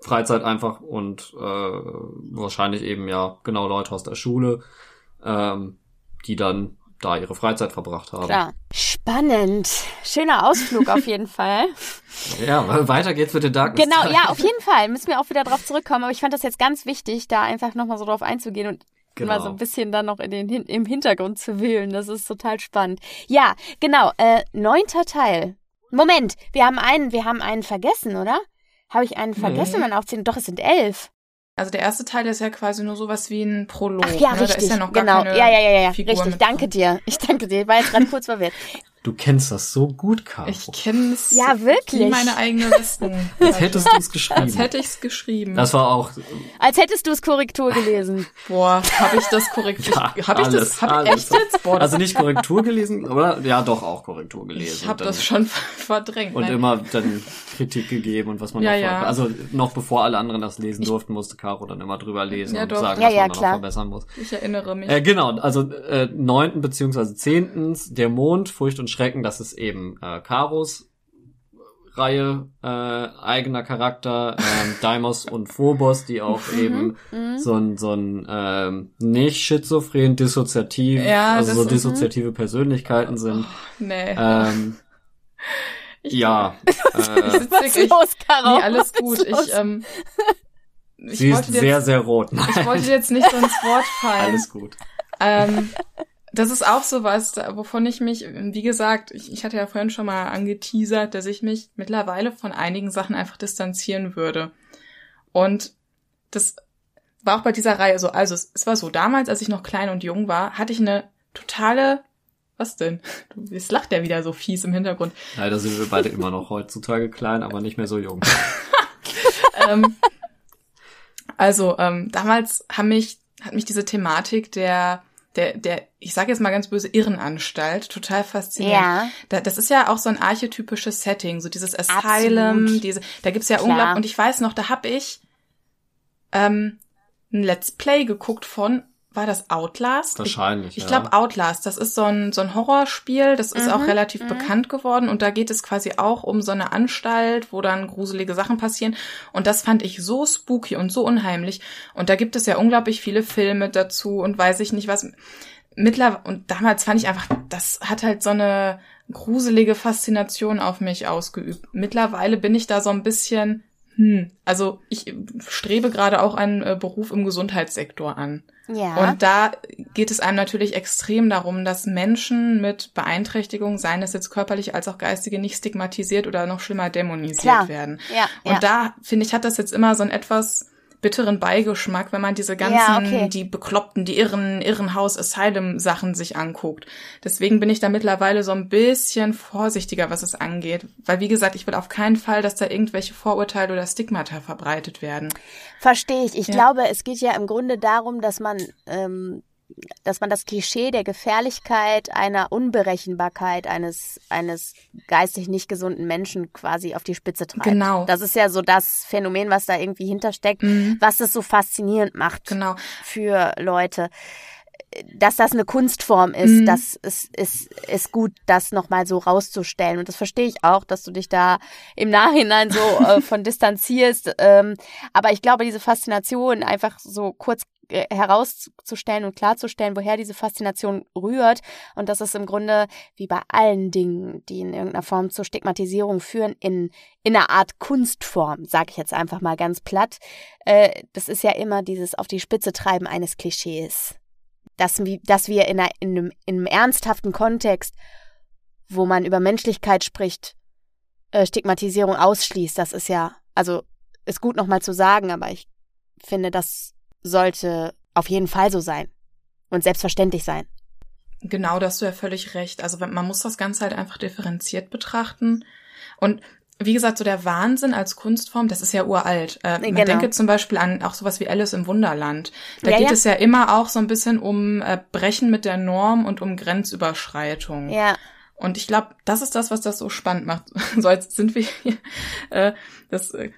Freizeit einfach und äh, wahrscheinlich eben ja genau Leute aus der Schule, ähm, die dann da ihre Freizeit verbracht haben. Klar. Spannend. Schöner Ausflug auf jeden Fall. Ja, weiter geht's mit den Darkness. Genau, ja, auf jeden Fall. Müssen wir auch wieder drauf zurückkommen. Aber ich fand das jetzt ganz wichtig, da einfach nochmal so drauf einzugehen und Genau. mal so ein bisschen dann noch in den, im Hintergrund zu wühlen. Das ist total spannend. Ja, genau. Äh, neunter Teil. Moment, wir haben einen, wir haben einen vergessen, oder? Habe ich einen vergessen in meiner Aufzählung? Doch, es sind elf. Also der erste Teil ist ja quasi nur sowas wie ein Prolog. Ach ja, ne? richtig. Da ist ja noch gar genau. keine ja, ja, ja, ja. Figur Richtig. Danke drin. dir. Ich danke dir. Ich war jetzt gerade kurz verwirrt. Du kennst das so gut, Caro. Ich kenne es Ja, wirklich. wie meine eigene Listung. Als hättest du es geschrieben. Als hätte ich es geschrieben. das war auch Als hättest du es Korrektur gelesen. Boah, habe ich das korrekt? Ja, ich, habe ich das? Ich alles. echt jetzt? Boah, also nicht Korrektur gelesen, oder? Ja, doch auch Korrektur gelesen. ich habe das schon verdrängt. und Nein. immer dann Kritik gegeben und was man Ja, noch ja. also noch bevor alle anderen das lesen durften, musste Caro dann immer drüber lesen Ja, und doch. sagen, Ja, was ja, man da klar. noch verbessern muss. ich erinnere mich. Äh, genau, also äh, neunten beziehungsweise zehntens, der Mond, Furcht und Schrecken, das ist eben äh, Karos Reihe, äh, eigener Charakter, ähm, Deimos und Phobos, die auch eben Mhm. so ein, so ein ähm, nicht schizophren, dissoziativ, Ja, also so ist- dissoziative Persönlichkeiten sind. nee. Ähm, Ich- ja, ich äh, Was wirklich. los, Caro? Nee, alles gut. ist? Ich, ähm, ich sie ist sehr, jetzt, sehr rot. ich wollte jetzt nicht so ins Wort fallen. Alles gut. Ähm, das ist auch so was, da- wovon ich mich, wie gesagt, ich, ich hatte ja vorhin schon mal angeteasert, dass ich mich mittlerweile von einigen Sachen einfach distanzieren würde. Und das war auch bei dieser Reihe so. Also es, es war so, damals, als ich noch klein und jung war, hatte ich eine totale, was denn? Du, jetzt lacht der wieder so fies im Hintergrund. Leider sind wir beide immer noch heutzutage klein, aber nicht mehr so jung. ähm, also ähm, damals haben mich, hat mich diese Thematik der der, der, ich sage jetzt mal ganz böse, Irrenanstalt total fasziniert. Ja. Da, das ist ja auch so ein archetypisches Setting, so dieses Asylum, Absolut. diese, da gibt's ja unglaublich, und ich weiß noch, da hab ich ähm, ein Let's Play geguckt von, war das Outlast? Wahrscheinlich. Ich ja. glaube Outlast, das ist so ein, so ein Horrorspiel, das ist Mhm, auch relativ mhm. bekannt geworden und da geht es quasi auch um so eine Anstalt, wo dann gruselige Sachen passieren und das fand ich so spooky und so unheimlich und da gibt es ja unglaublich viele Filme dazu und weiß ich nicht was. Mittlerweile, und damals fand ich einfach, das hat halt so eine gruselige Faszination auf mich ausgeübt. Mittlerweile bin ich da so ein bisschen, hm, also ich strebe gerade auch einen äh, Beruf im Gesundheitssektor an. Ja. Und da geht es einem natürlich extrem darum, dass Menschen mit Beeinträchtigung, seien es jetzt körperlich als auch geistige, nicht stigmatisiert oder noch schlimmer dämonisiert Klar. werden. ja, Und ja. da, finde ich, hat das jetzt immer so einen etwas bitteren Beigeschmack, wenn man diese ganzen, Ja, okay. die Bekloppten, die Irren, Irrenhaus-Asylum-Sachen sich anguckt. Deswegen bin ich da mittlerweile so ein bisschen vorsichtiger, was es angeht. Weil, wie gesagt, ich will auf keinen Fall, dass da irgendwelche Vorurteile oder Stigmata verbreitet werden. Verstehe ich. Ich Ja. glaube, es geht ja im Grunde darum, dass man, ähm, dass man das Klischee der Gefährlichkeit einer Unberechenbarkeit eines, eines geistig nicht gesunden Menschen quasi auf die Spitze treibt. Genau. Das ist ja so das Phänomen, was da irgendwie hintersteckt, Mhm. was es so faszinierend macht Genau. für Leute. Dass das eine Kunstform ist, Mhm. das ist, ist, ist gut, das nochmal so rauszustellen. Und das verstehe ich auch, dass du dich da im Nachhinein so äh, von distanzierst. Ähm, aber ich glaube, diese Faszination einfach so kurz äh, herauszustellen und klarzustellen, woher diese Faszination rührt und dass es im Grunde wie bei allen Dingen, die in irgendeiner Form zur Stigmatisierung führen, in, in einer Art Kunstform, sage ich jetzt einfach mal ganz platt, äh, das ist ja immer dieses auf die Spitze treiben eines Klischees. Dass, dass wir in, einer, in, einem, in einem ernsthaften Kontext, wo man über Menschlichkeit spricht, äh, Stigmatisierung ausschließt, das ist ja, also ist gut nochmal zu sagen, aber ich finde, das sollte auf jeden Fall so sein und selbstverständlich sein. Genau, da hast du ja völlig recht. Also man muss das Ganze halt einfach differenziert betrachten. Und wie gesagt, so der Wahnsinn als Kunstform, das ist ja uralt. Äh, man Genau. denke zum Beispiel an auch sowas wie Alice im Wunderland. Da Ja, geht ja. es ja immer auch so ein bisschen um äh, Brechen mit der Norm und um Grenzüberschreitung. Ja. Und ich glaube, das ist das, was das so spannend macht. So, jetzt sind wir hier. Äh, das, äh,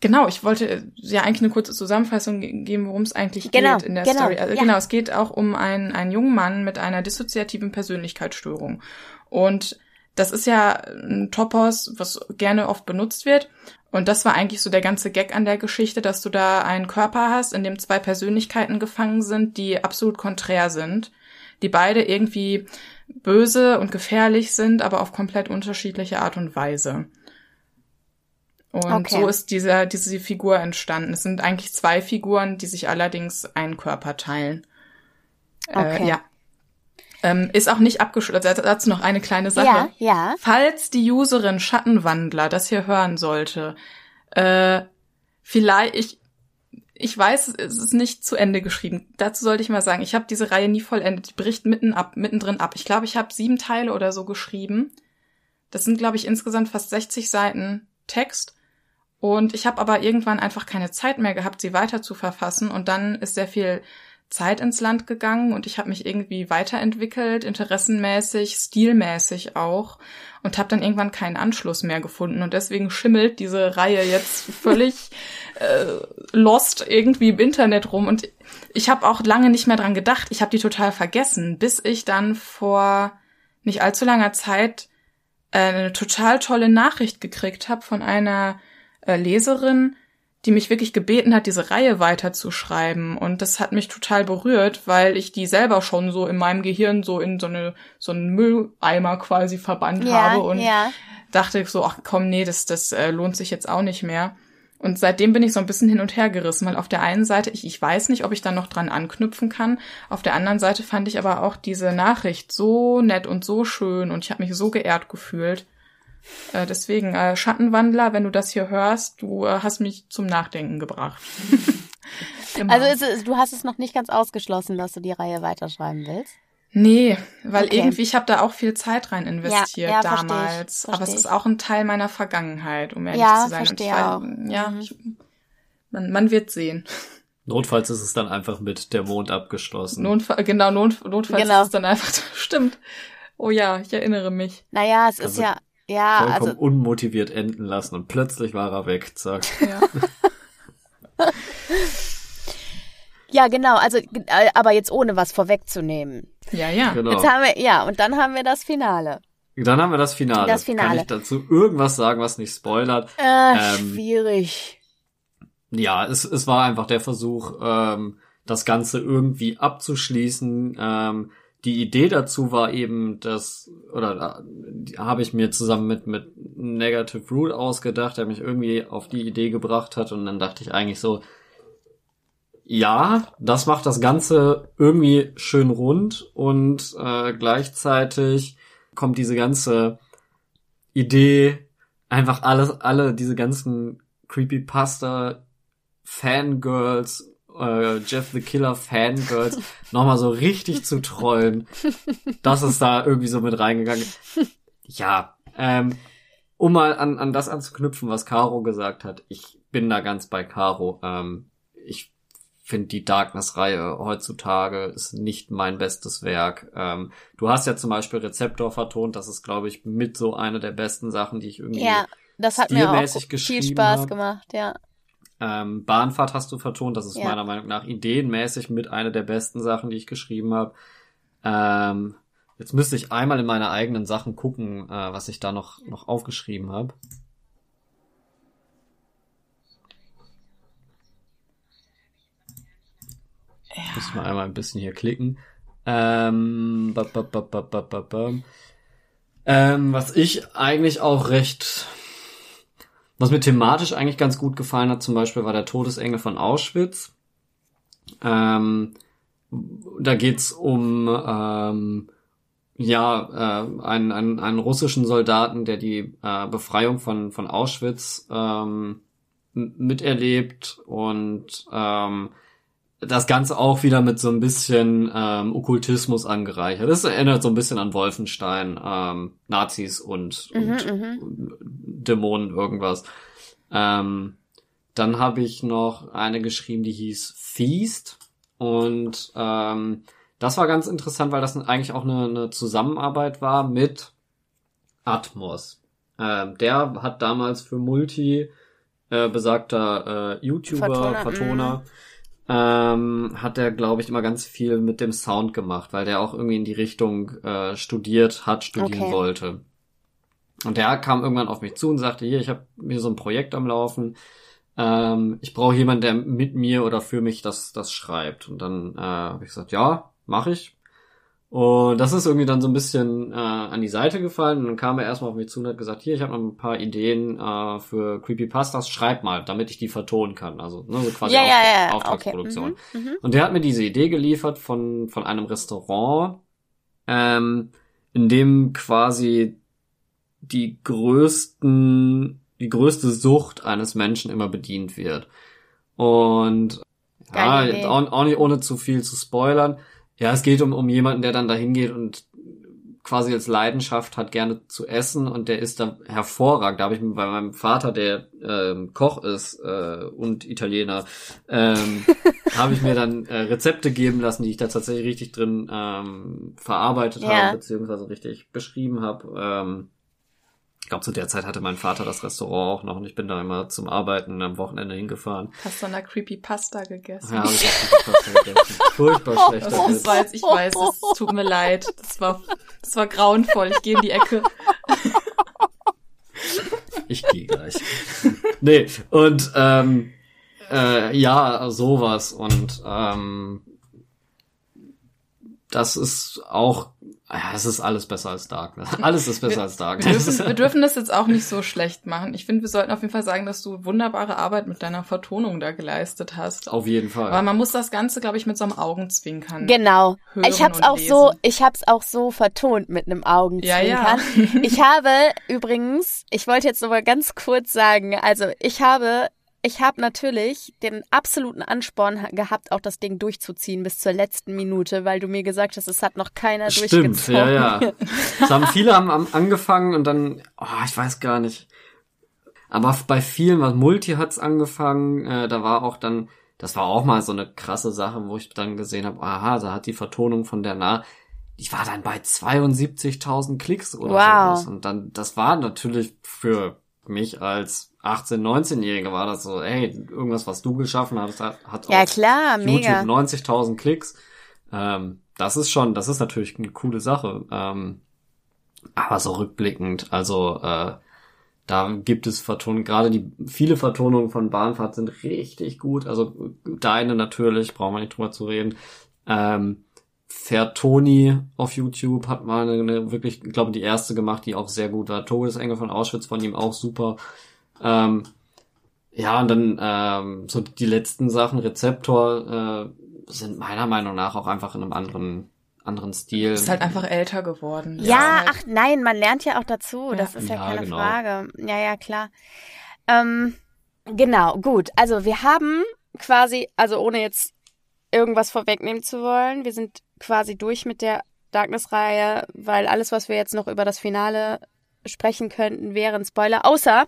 genau, ich wollte äh, ja eigentlich eine kurze Zusammenfassung ge- geben, worum es eigentlich Genau, geht in der genau, Story. Also, ja. Genau, es geht auch um einen, einen jungen Mann mit einer dissoziativen Persönlichkeitsstörung. Und das ist ja ein Topos, was gerne oft benutzt wird. Und das war eigentlich so der ganze Gag an der Geschichte, dass du da einen Körper hast, in dem zwei Persönlichkeiten gefangen sind, die absolut konträr sind, die beide irgendwie böse und gefährlich sind, aber auf komplett unterschiedliche Art und Weise. Und Okay. so ist dieser, diese Figur entstanden. Es sind eigentlich zwei Figuren, die sich allerdings einen Körper teilen. Okay. Äh, ja. Ähm, ist auch nicht abgeschlossen. Also dazu noch eine kleine Sache. Ja, ja. Falls die Userin Schattenwandler das hier hören sollte, äh, vielleicht, ich, ich weiß, es ist nicht zu Ende geschrieben. Dazu sollte ich mal sagen, ich habe diese Reihe nie vollendet. Die bricht mitten ab, mittendrin ab. Ich glaube, ich habe sieben Teile oder so geschrieben. Das sind, glaube ich, insgesamt fast 60 Seiten Text. Und ich habe aber irgendwann einfach keine Zeit mehr gehabt, sie weiter zu verfassen. Und dann ist sehr viel Zeit ins Land gegangen und ich habe mich irgendwie weiterentwickelt, interessenmäßig, stilmäßig auch und habe dann irgendwann keinen Anschluss mehr gefunden. Und deswegen schimmelt diese Reihe jetzt völlig äh, lost irgendwie im Internet rum. Und ich habe auch lange nicht mehr dran gedacht, ich habe die total vergessen, bis ich dann vor nicht allzu langer Zeit äh, eine total tolle Nachricht gekriegt habe von einer äh, Leserin, die mich wirklich gebeten hat, diese Reihe weiterzuschreiben. Und das hat mich total berührt, weil ich die selber schon so in meinem Gehirn so in so eine so einen Mülleimer quasi verbannt Ja, habe und ja. dachte so, ach komm, nee, das das äh, lohnt sich jetzt auch nicht mehr. Und seitdem bin ich so ein bisschen hin und her gerissen, weil auf der einen Seite, ich, ich weiß nicht, ob ich da noch dran anknüpfen kann. Auf der anderen Seite fand ich aber auch diese Nachricht so nett und so schön und ich habe mich so geehrt gefühlt. Äh, deswegen, äh, Schattenwandler, wenn du das hier hörst, du äh, hast mich zum Nachdenken gebracht. genau. Also ist es, du hast es noch nicht ganz ausgeschlossen, dass du die Reihe weiterschreiben willst. Nee, weil Okay. irgendwie, ich habe da auch viel Zeit rein investiert Ja, ja, versteh ich, damals. Aber es versteh ist auch ein Teil meiner Vergangenheit, um ehrlich Ja, zu sein. verstehe und ich auch. weiß, ja, Mhm. ich, man, man wird sehen. Notfalls ist es dann einfach mit der Mond abgeschlossen. Notfall, genau, not, notfalls Genau. ist es dann einfach, stimmt. Oh ja, ich erinnere mich. Naja, es ist Also ja, ja, Vollkommen also unmotiviert enden lassen und plötzlich war er weg, zack. Ja. ja genau, also äh, aber jetzt ohne was vorwegzunehmen. ja, ja. Genau. Jetzt haben wir ja und dann haben wir das Finale. Dann haben wir das Finale. Das Finale. Kann ich dazu irgendwas sagen, was nicht spoilert? Äh, Ähm, schwierig. Ja, es, es war einfach der Versuch, ähm, das Ganze irgendwie abzuschließen. Ähm, die Idee dazu war eben, dass, oder äh, habe ich mir zusammen mit, mit Negative Root ausgedacht, der mich irgendwie auf die Idee gebracht hat. Und dann dachte ich eigentlich so, ja, das macht das Ganze irgendwie schön rund. Und äh, gleichzeitig kommt diese ganze Idee, einfach alles, alle diese ganzen Creepypasta Fangirls, äh, Jeff the Killer Fangirls, nochmal so richtig zu trollen. Das ist da irgendwie so mit reingegangen. Ja, ähm, um mal an, an das anzuknüpfen, was Caro gesagt hat. Ich bin da ganz bei Caro. Ähm, ich finde die Darkness-Reihe heutzutage ist nicht mein bestes Werk. Ähm, du hast ja zum Beispiel Rezeptor vertont. Das ist, glaube ich, mit so eine der besten Sachen, die ich irgendwie Ja, das hat mir auch viel Spaß hab. gemacht, ja. Ähm, Bahnfahrt hast du vertont, das ist Ja. meiner Meinung nach ideenmäßig mit einer der besten Sachen, die ich geschrieben habe. Ähm, jetzt müsste ich einmal in meine eigenen Sachen gucken, äh, was ich da noch, noch aufgeschrieben habe. Ich muss mal einmal ein bisschen hier klicken. Ähm, ba, ba, ba. Ähm, was ich eigentlich auch recht was mir thematisch eigentlich ganz gut gefallen hat, zum Beispiel war der Todesengel von Auschwitz. Ähm, da geht's um ähm, ja äh, einen, einen, einen russischen Soldaten, der die äh, Befreiung von von Auschwitz ähm, miterlebt und ähm, das Ganze auch wieder mit so ein bisschen ähm, Okkultismus angereichert. Das erinnert so ein bisschen an Wolfenstein, ähm, Nazis und, Mhm, und mhm. Dämonen irgendwas. Ähm, dann habe ich noch eine geschrieben, die hieß Feast. Und ähm, das war ganz interessant, weil das eigentlich auch eine, eine Zusammenarbeit war mit Atmos. Ähm, der hat damals für Multi äh, besagter äh, YouTuber, Vertoner, Vertoner, ähm, hat er, glaube ich, immer ganz viel mit dem Sound gemacht, weil der auch irgendwie in die Richtung äh, studiert hat, studieren Okay. wollte. Und der kam irgendwann auf mich zu und sagte, hier, ich habe mir so ein Projekt am Laufen. Ähm, ich brauche jemanden, der mit mir oder für mich das, das schreibt. Und dann äh, habe ich gesagt, ja, mache ich. Und das ist irgendwie dann so ein bisschen äh, an die Seite gefallen. Und dann kam er erstmal auf mich zu und hat gesagt, hier, ich habe noch ein paar Ideen äh, für Creepypastas, schreib mal, damit ich die vertonen kann. Also ne, so quasi Ja, Auf ja, ja, okay. Auftragsproduktion. Mhm, mhm. Und der hat mir diese Idee geliefert von, von einem Restaurant, ähm, in dem quasi die größten, die größte Sucht eines Menschen immer bedient wird. Und ja, auch, auch nicht ohne zu viel zu spoilern. Ja, es geht um, um jemanden, der dann dahin geht und quasi als Leidenschaft hat, gerne zu essen und der ist da hervorragend. Da habe ich mir bei meinem Vater, der ähm, Koch ist äh, und Italiener, ähm, habe ich mir dann äh, Rezepte geben lassen, die ich da tatsächlich richtig drin ähm, verarbeitet Ja. habe, beziehungsweise richtig beschrieben habe. Ähm, ich glaube, zu der Zeit hatte mein Vater das Restaurant auch noch und ich bin da immer zum Arbeiten am Wochenende hingefahren. Hast du an der Creepypasta gegessen? Ja, hab ich hab Pasta gegessen. Furchtbar schlechter Das Witz. war jetzt, ich weiß, es tut mir leid. Das war, das war grauenvoll. Ich gehe in die Ecke. Ich gehe gleich. nee, und ähm, äh, ja, sowas. Und ähm, das ist auch, ja, es ist alles besser als Darkness. Alles ist besser als Wir Darkness. dürfen, wir dürfen das jetzt auch nicht so schlecht machen. Ich finde, wir sollten auf jeden Fall sagen, dass du wunderbare Arbeit mit deiner Vertonung da geleistet hast. Auf jeden Fall. Aber man muss das Ganze, glaube ich, mit so einem Augenzwinkern. Genau. hören Ich hab's und auch so, lesen. ich hab's auch so vertont mit einem Augenzwinkern. Ja, ja. Ich habe übrigens, ich wollte jetzt noch mal ganz kurz sagen, also ich habe, ich habe natürlich den absoluten Ansporn ha- gehabt, auch das Ding durchzuziehen bis zur letzten Minute, weil du mir gesagt hast, es hat noch keiner Stimmt, durchgezogen. ja, ja. Es haben viele haben, haben angefangen und dann, oh, ich weiß gar nicht. Aber bei vielen, was Multi hat's angefangen, äh, da war auch dann, das war auch mal so eine krasse Sache, wo ich dann gesehen habe, aha, da hat die Vertonung von der Nah, die war dann bei 72.000 Klicks oder Wow. sowas. Und dann, das war natürlich für mich als 18-, 19-Jähriger war das so, ey, irgendwas, was du geschaffen hast, hat, hat Ja klar, YouTube mega. 90.000 Klicks. Ähm, das ist schon, das ist natürlich eine coole Sache. Ähm, aber so rückblickend, also äh, da gibt es Vertonungen, gerade die viele Vertonungen von Bahnfahrt sind richtig gut. Also deine natürlich, brauchen wir nicht drüber zu reden. Ähm, Fertoni auf YouTube hat mal eine, eine wirklich, ich glaube, die erste gemacht, die auch sehr gut war. Todesengel von Auschwitz von ihm auch super. Ähm, ja, und dann ähm, so die letzten Sachen, Rezeptor, äh, sind meiner Meinung nach auch einfach in einem anderen, anderen Stil. Ist halt einfach älter geworden. Ja, halt- ach nein, man lernt ja auch dazu. Ja. Das ist ja, Ja, keine genau. Frage. Ja, ja, klar. Ähm, genau, gut. Also wir haben quasi, also ohne jetzt irgendwas vorwegnehmen zu wollen, wir sind quasi durch mit der Darkness-Reihe, weil alles, was wir jetzt noch über das Finale sprechen könnten, wären Spoiler. Außer,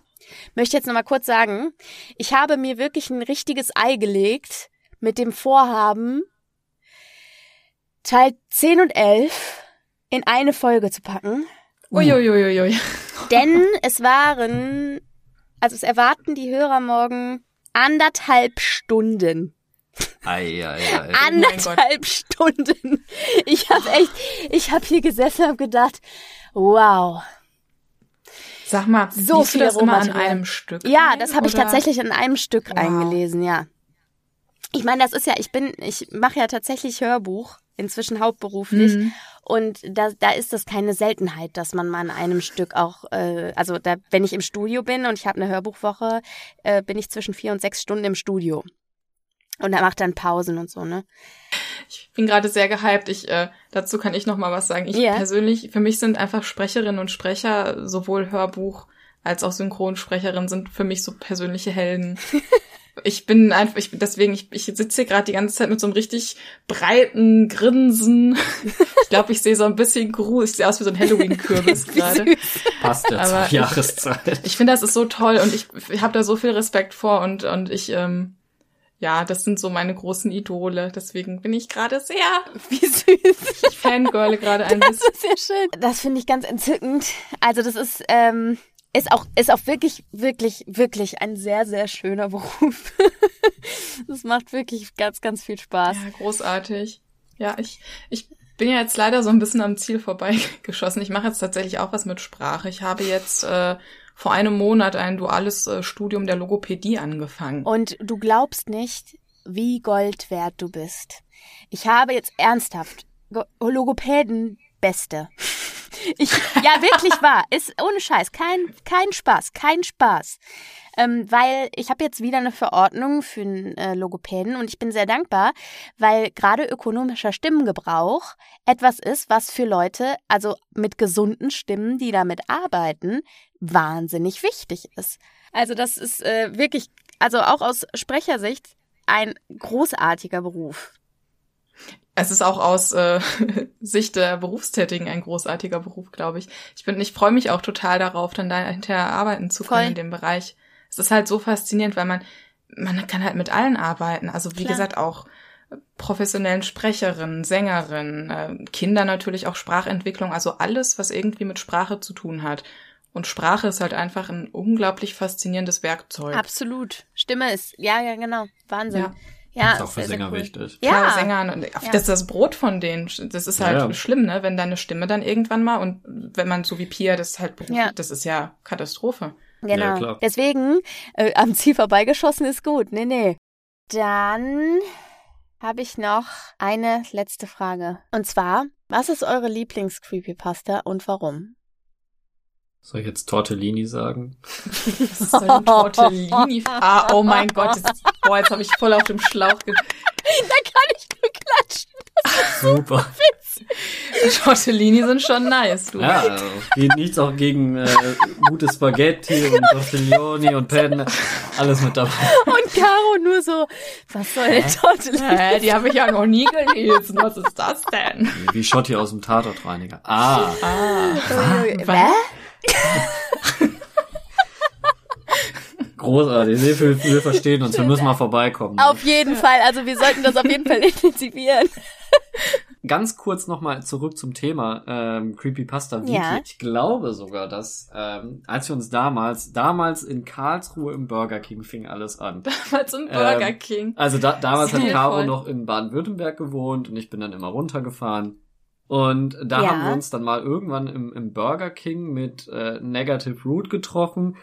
möchte jetzt nochmal kurz sagen, ich habe mir wirklich ein richtiges Ei gelegt mit dem Vorhaben, Teil 10 und 11 in eine Folge zu packen. Uiuiuiui. Denn es waren, also es erwarten die Hörer morgen anderthalb Stunden. Ei, ei, ei. Anderthalb Stunden. Ich habe echt, ich habe hier gesessen und hab gedacht, wow. Sag mal, So viel das immer an einem Stück? Ja, ein, das habe ich tatsächlich in einem Stück Wow. eingelesen, ja. Ich meine, das ist ja, ich bin, ich mache ja tatsächlich Hörbuch, inzwischen hauptberuflich. Mhm. Und da, da ist das keine Seltenheit, dass man mal an einem Stück auch, äh, also da, wenn ich im Studio bin und ich habe eine Hörbuchwoche, äh, bin ich zwischen vier und sechs Stunden im Studio. Und er macht dann Pausen und so, ne? Ich bin gerade sehr gehypt. Ich, äh, dazu kann ich noch mal was sagen. Ich Ja. persönlich, für mich sind einfach Sprecherinnen und Sprecher, sowohl Hörbuch als auch Synchronsprecherin, sind für mich so persönliche Helden. ich bin einfach, ich bin deswegen, ich, ich sitze hier gerade die ganze Zeit mit so einem richtig breiten Grinsen. Ich glaube, ich sehe so ein bisschen gruselig, ich sehe aus wie so ein Halloween-Kürbis gerade. Passt ja Aber zur Jahreszeit. Ich finde, das ist so toll und ich, ich habe da so viel Respekt vor und, und ich, ähm, ja, das sind so meine großen Idole. Deswegen bin ich gerade sehr, Wie süß. ich fangirle gerade ein Das bisschen. ist ja schön. Das finde ich ganz entzückend. Also das ist, ähm, ist auch, ist auch wirklich, wirklich, wirklich ein sehr, sehr schöner Beruf. Das macht wirklich ganz, ganz viel Spaß. Ja, großartig. Ja, ich, ich bin ja jetzt leider so ein bisschen am Ziel vorbeigeschossen. Ich mache jetzt tatsächlich auch was mit Sprache. Ich habe jetzt äh, vor einem Monat ein duales äh, Studium der Logopädie angefangen. Und du glaubst nicht, wie Gold wert du bist. Ich habe jetzt ernsthaft Go- Logopäden Beste. Ich, ja, wirklich wahr. Ist ohne Scheiß. Kein, kein Spaß. Kein Spaß. Ähm, weil ich habe jetzt wieder eine Verordnung für einen äh, Logopäden und ich bin sehr dankbar, weil gerade ökonomischer Stimmengebrauch etwas ist, was für Leute, also mit gesunden Stimmen, die damit arbeiten, wahnsinnig wichtig ist. Also das ist äh, wirklich, also auch aus Sprechersicht, ein großartiger Beruf. Es ist auch aus äh, Sicht der Berufstätigen ein großartiger Beruf, glaube ich. Ich bin, ich freue mich auch total darauf, dann da hinterher arbeiten zu können Voll. in dem Bereich. Es ist halt so faszinierend, weil man, man kann halt mit allen arbeiten. Also wie Klar. gesagt auch professionellen Sprecherinnen, Sängerinnen, äh, Kinder natürlich auch Sprachentwicklung, also alles, was irgendwie mit Sprache zu tun hat. Und Sprache ist halt einfach ein unglaublich faszinierendes Werkzeug. Absolut. Stimme ist, ja, ja, genau. Wahnsinn. Ja. Ja, ist auch für sehr, sehr Sänger cool. wichtig. Ja. Klar, Sängern und Ja. das ist das Brot von denen. Das ist halt Ja, ja. schlimm, ne? Wenn deine Stimme dann irgendwann mal und wenn man so wie Pia das halt das ist ja Katastrophe. Ja, Genau. klar. Deswegen, äh, am Ziel vorbeigeschossen ist gut. Nee, nee. Dann habe ich noch eine letzte Frage. Und zwar, was ist eure Lieblings-Creepypasta und warum? Soll ich jetzt Tortellini sagen? Was soll denn Tortellini? Ah, oh mein Gott, jetzt, boah, jetzt habe ich voll auf dem Schlauch. Ge Da kann ich nur klatschen. Super. Tortellini sind schon nice, du. Ja, also, geht nichts auch gegen äh, gute Spaghetti und Tortelloni und Penne. Alles mit dabei. Und Caro nur so, was soll denn Tortellini? Hä, die habe ich ja noch nie gelesen. Was ist das denn? Wie Schotti aus dem Tatortreiniger. Ah, Ah, Hä? Großartig. Will, will verstehen uns. Wir müssen mal vorbeikommen. Auf jeden Fall. Also wir sollten das auf jeden Fall intensivieren. Ganz kurz nochmal zurück zum Thema ähm, Creepypasta Wiki. Ja. Ich glaube sogar, dass ähm, als wir uns damals, damals in Karlsruhe im Burger King fing alles an. mal zum Burger Ähm, King. Also da, damals hat. Caro noch in Baden-Württemberg gewohnt und ich bin dann immer runtergefahren. Und da Ja. haben wir uns dann mal irgendwann im, im Burger King mit äh, Negative Root getroffen.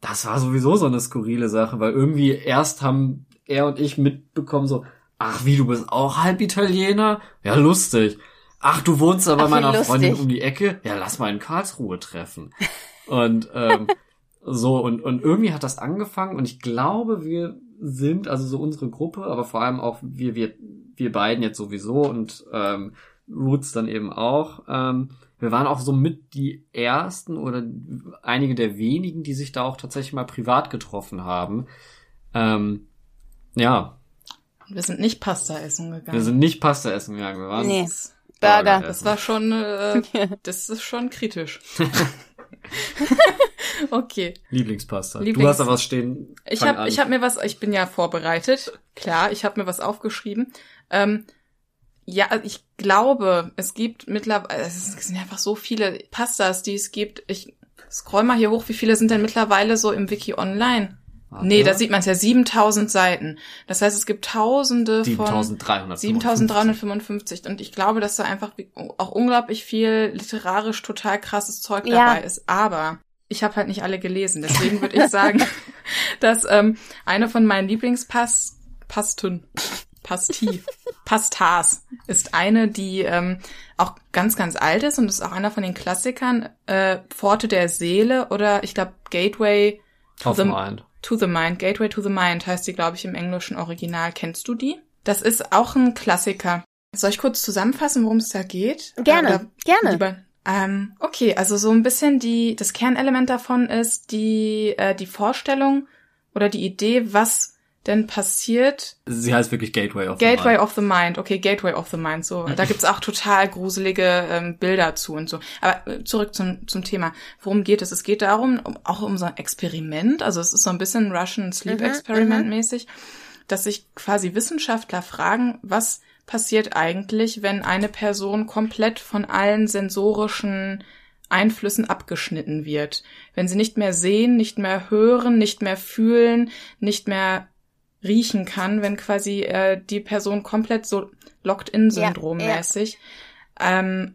Das war sowieso so eine skurrile Sache, weil irgendwie erst haben er und ich mitbekommen so, ach wie, du bist auch halb Italiener? Ja, lustig. Ach, du wohnst da bei Ach, meiner lustig. Freundin um die Ecke? Ja, lass mal in Karlsruhe treffen. Und ähm, so, und, und irgendwie hat das angefangen und ich glaube, wir sind, also so unsere Gruppe, aber vor allem auch wir, wir, wir beiden jetzt sowieso und ähm, Roots dann eben auch. Ähm, wir waren auch so mit die ersten oder einige der wenigen, die sich da auch tatsächlich mal privat getroffen haben. Ähm, ja, Wir sind nicht Pasta essen gegangen. wir sind nicht Pasta essen gegangen, wir waren Nee. Das, Burger. das war schon, äh, das ist schon kritisch. okay. Lieblingspasta. Du Lieblings- hast da was stehen. Ich habe ich hab mir was, ich bin ja vorbereitet. Klar, ich habe mir was aufgeschrieben. Ähm, ja, ich glaube, es gibt mittlerweile, es sind einfach so viele Pastas, die es gibt. Ich scroll mal hier hoch, wie viele sind denn mittlerweile so im Wiki online? Warte. Nee, da sieht man es ja, 7000 Seiten. Das heißt, es gibt tausende von 7300. 7355. Und ich glaube, dass da einfach auch unglaublich viel literarisch total krasses Zeug Ja. dabei ist. Aber ich habe halt nicht alle gelesen. Deswegen würde ich sagen, dass ähm, eine von meinen Lieblingspasten, Pasti, Pastas ist eine, die ähm, auch ganz, ganz alt ist und ist auch einer von den Klassikern. Äh, Pforte der Seele oder ich glaube Gateway Auf the- Mind. to the Mind. Gateway to the Mind heißt die, glaube ich, im englischen Original. Kennst du die? Das ist auch ein Klassiker. Soll ich kurz zusammenfassen, worum es da geht? Gerne, Oder gerne. Lieber, ähm, okay, also so ein bisschen die, das Kernelement davon ist die, äh, die Vorstellung oder die Idee, was denn passiert. Sie heißt wirklich Gateway of Gateway the Mind. of the Mind. Okay, Gateway of the Mind. So, da gibt's auch total gruselige ähm, Bilder zu und so. Aber äh, zurück zum, zum Thema. Worum geht es? Es geht darum, um, auch um so ein Experiment. Also es ist so ein bisschen Russian Sleep Mhm, Experiment mäßig, dass sich quasi Wissenschaftler fragen, was passiert eigentlich, wenn eine Person komplett von allen sensorischen Einflüssen abgeschnitten wird. Wenn sie nicht mehr sehen, nicht mehr hören, nicht mehr fühlen, nicht mehr riechen kann, wenn quasi äh, die Person komplett so Locked-in-Syndrom Ja, ja. Ähm,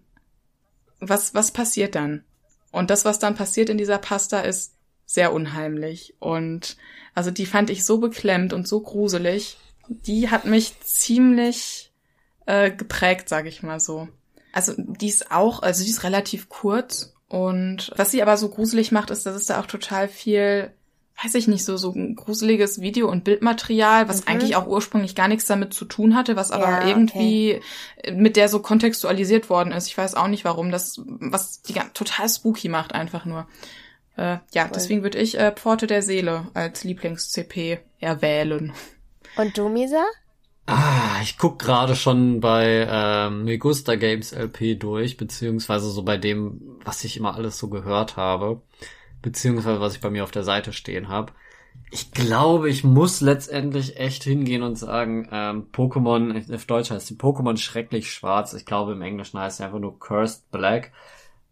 was, was passiert dann? Und das, was dann passiert in dieser Pasta, ist sehr unheimlich. Und also die fand ich so beklemmt und so gruselig. Die hat mich ziemlich äh, geprägt, sage ich mal so. Also die ist auch, also die ist relativ kurz. Und was sie aber so gruselig macht, ist, dass es da auch total viel weiß ich nicht, so, so ein gruseliges Video- und Bildmaterial, was Mhm. eigentlich auch ursprünglich gar nichts damit zu tun hatte, was aber Ja, irgendwie mit der so kontextualisiert worden ist. Ich weiß auch nicht warum, das, was die total spooky macht einfach nur. Äh, ja, Voll. deswegen würde ich äh, Pforte der Seele als Lieblings-CP erwählen. Und du, Misa? Ah, ich guck gerade schon bei ähm, Megusta Games LP durch, beziehungsweise so bei dem, was ich immer alles so gehört habe, beziehungsweise was ich bei mir auf der Seite stehen habe. Ich glaube, ich muss letztendlich echt hingehen und sagen, ähm, Pokémon, auf Deutsch heißt die Pokémon schrecklich schwarz. Ich glaube, im Englischen heißt sie einfach nur Cursed Black.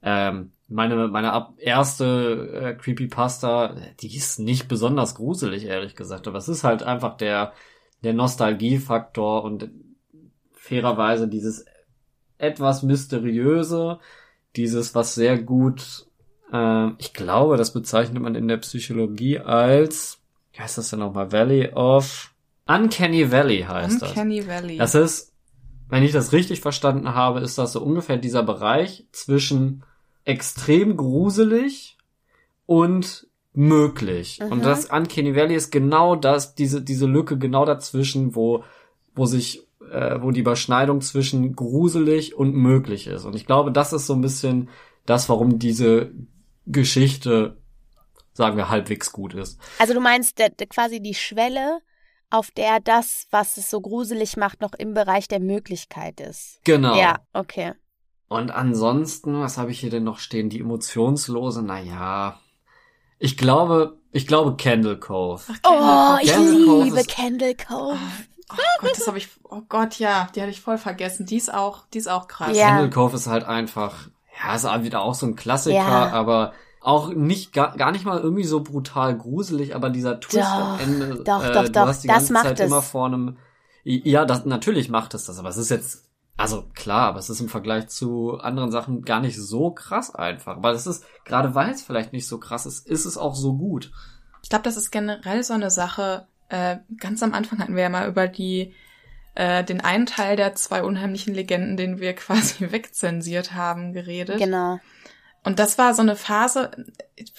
Ähm, meine meine erste äh, Creepypasta, die ist nicht besonders gruselig, ehrlich gesagt, aber es ist halt einfach der der Nostalgiefaktor und fairerweise dieses etwas mysteriöse, dieses was sehr gut, äh, ich glaube, das bezeichnet man in der Psychologie als, wie heißt das denn nochmal, Valley of Uncanny Valley heißt das. Uncanny Valley. Das ist, wenn ich das richtig verstanden habe, ist das so ungefähr dieser Bereich zwischen extrem gruselig und möglich. Mhm. Und das Uncanny Valley ist genau das, diese, diese Lücke genau dazwischen, wo, wo sich, äh, wo die Überschneidung zwischen gruselig und möglich ist. Und ich glaube, das ist so ein bisschen das, warum diese Geschichte, sagen wir, halbwegs gut ist. Also du meinst der, der, quasi die Schwelle, auf der das, was es so gruselig macht, noch im Bereich der Möglichkeit ist. Genau. Ja, okay. Und ansonsten, was habe ich hier denn noch stehen? Die emotionslose, naja. Ich glaube, ich glaube Candle Cove. Ach, Oh, ich Candle Cove liebe ist- Candle Cove. Oh Gott, das habe ich. Oh Gott, ja, die hatte ich voll vergessen. Die ist auch, die ist auch krass. Ja. Candle Cove ist halt einfach, ja, ist wieder auch so ein Klassiker, Ja. aber auch nicht gar, gar nicht mal irgendwie so brutal gruselig, aber dieser Twist Doch, am Ende. doch, äh, doch, du doch, hast die das ganze macht Zeit es. immer vor einem. Ja, das natürlich macht es das, aber es ist jetzt also klar, aber es ist im Vergleich zu anderen Sachen gar nicht so krass einfach. Aber es ist, gerade weil es vielleicht nicht so krass ist, ist es auch so gut. Ich glaube, das ist generell so eine Sache. Äh, ganz am Anfang hatten wir ja mal über die äh, den einen Teil der zwei unheimlichen Legenden, den wir quasi wegzensiert haben, geredet. Genau. Und das war so eine Phase,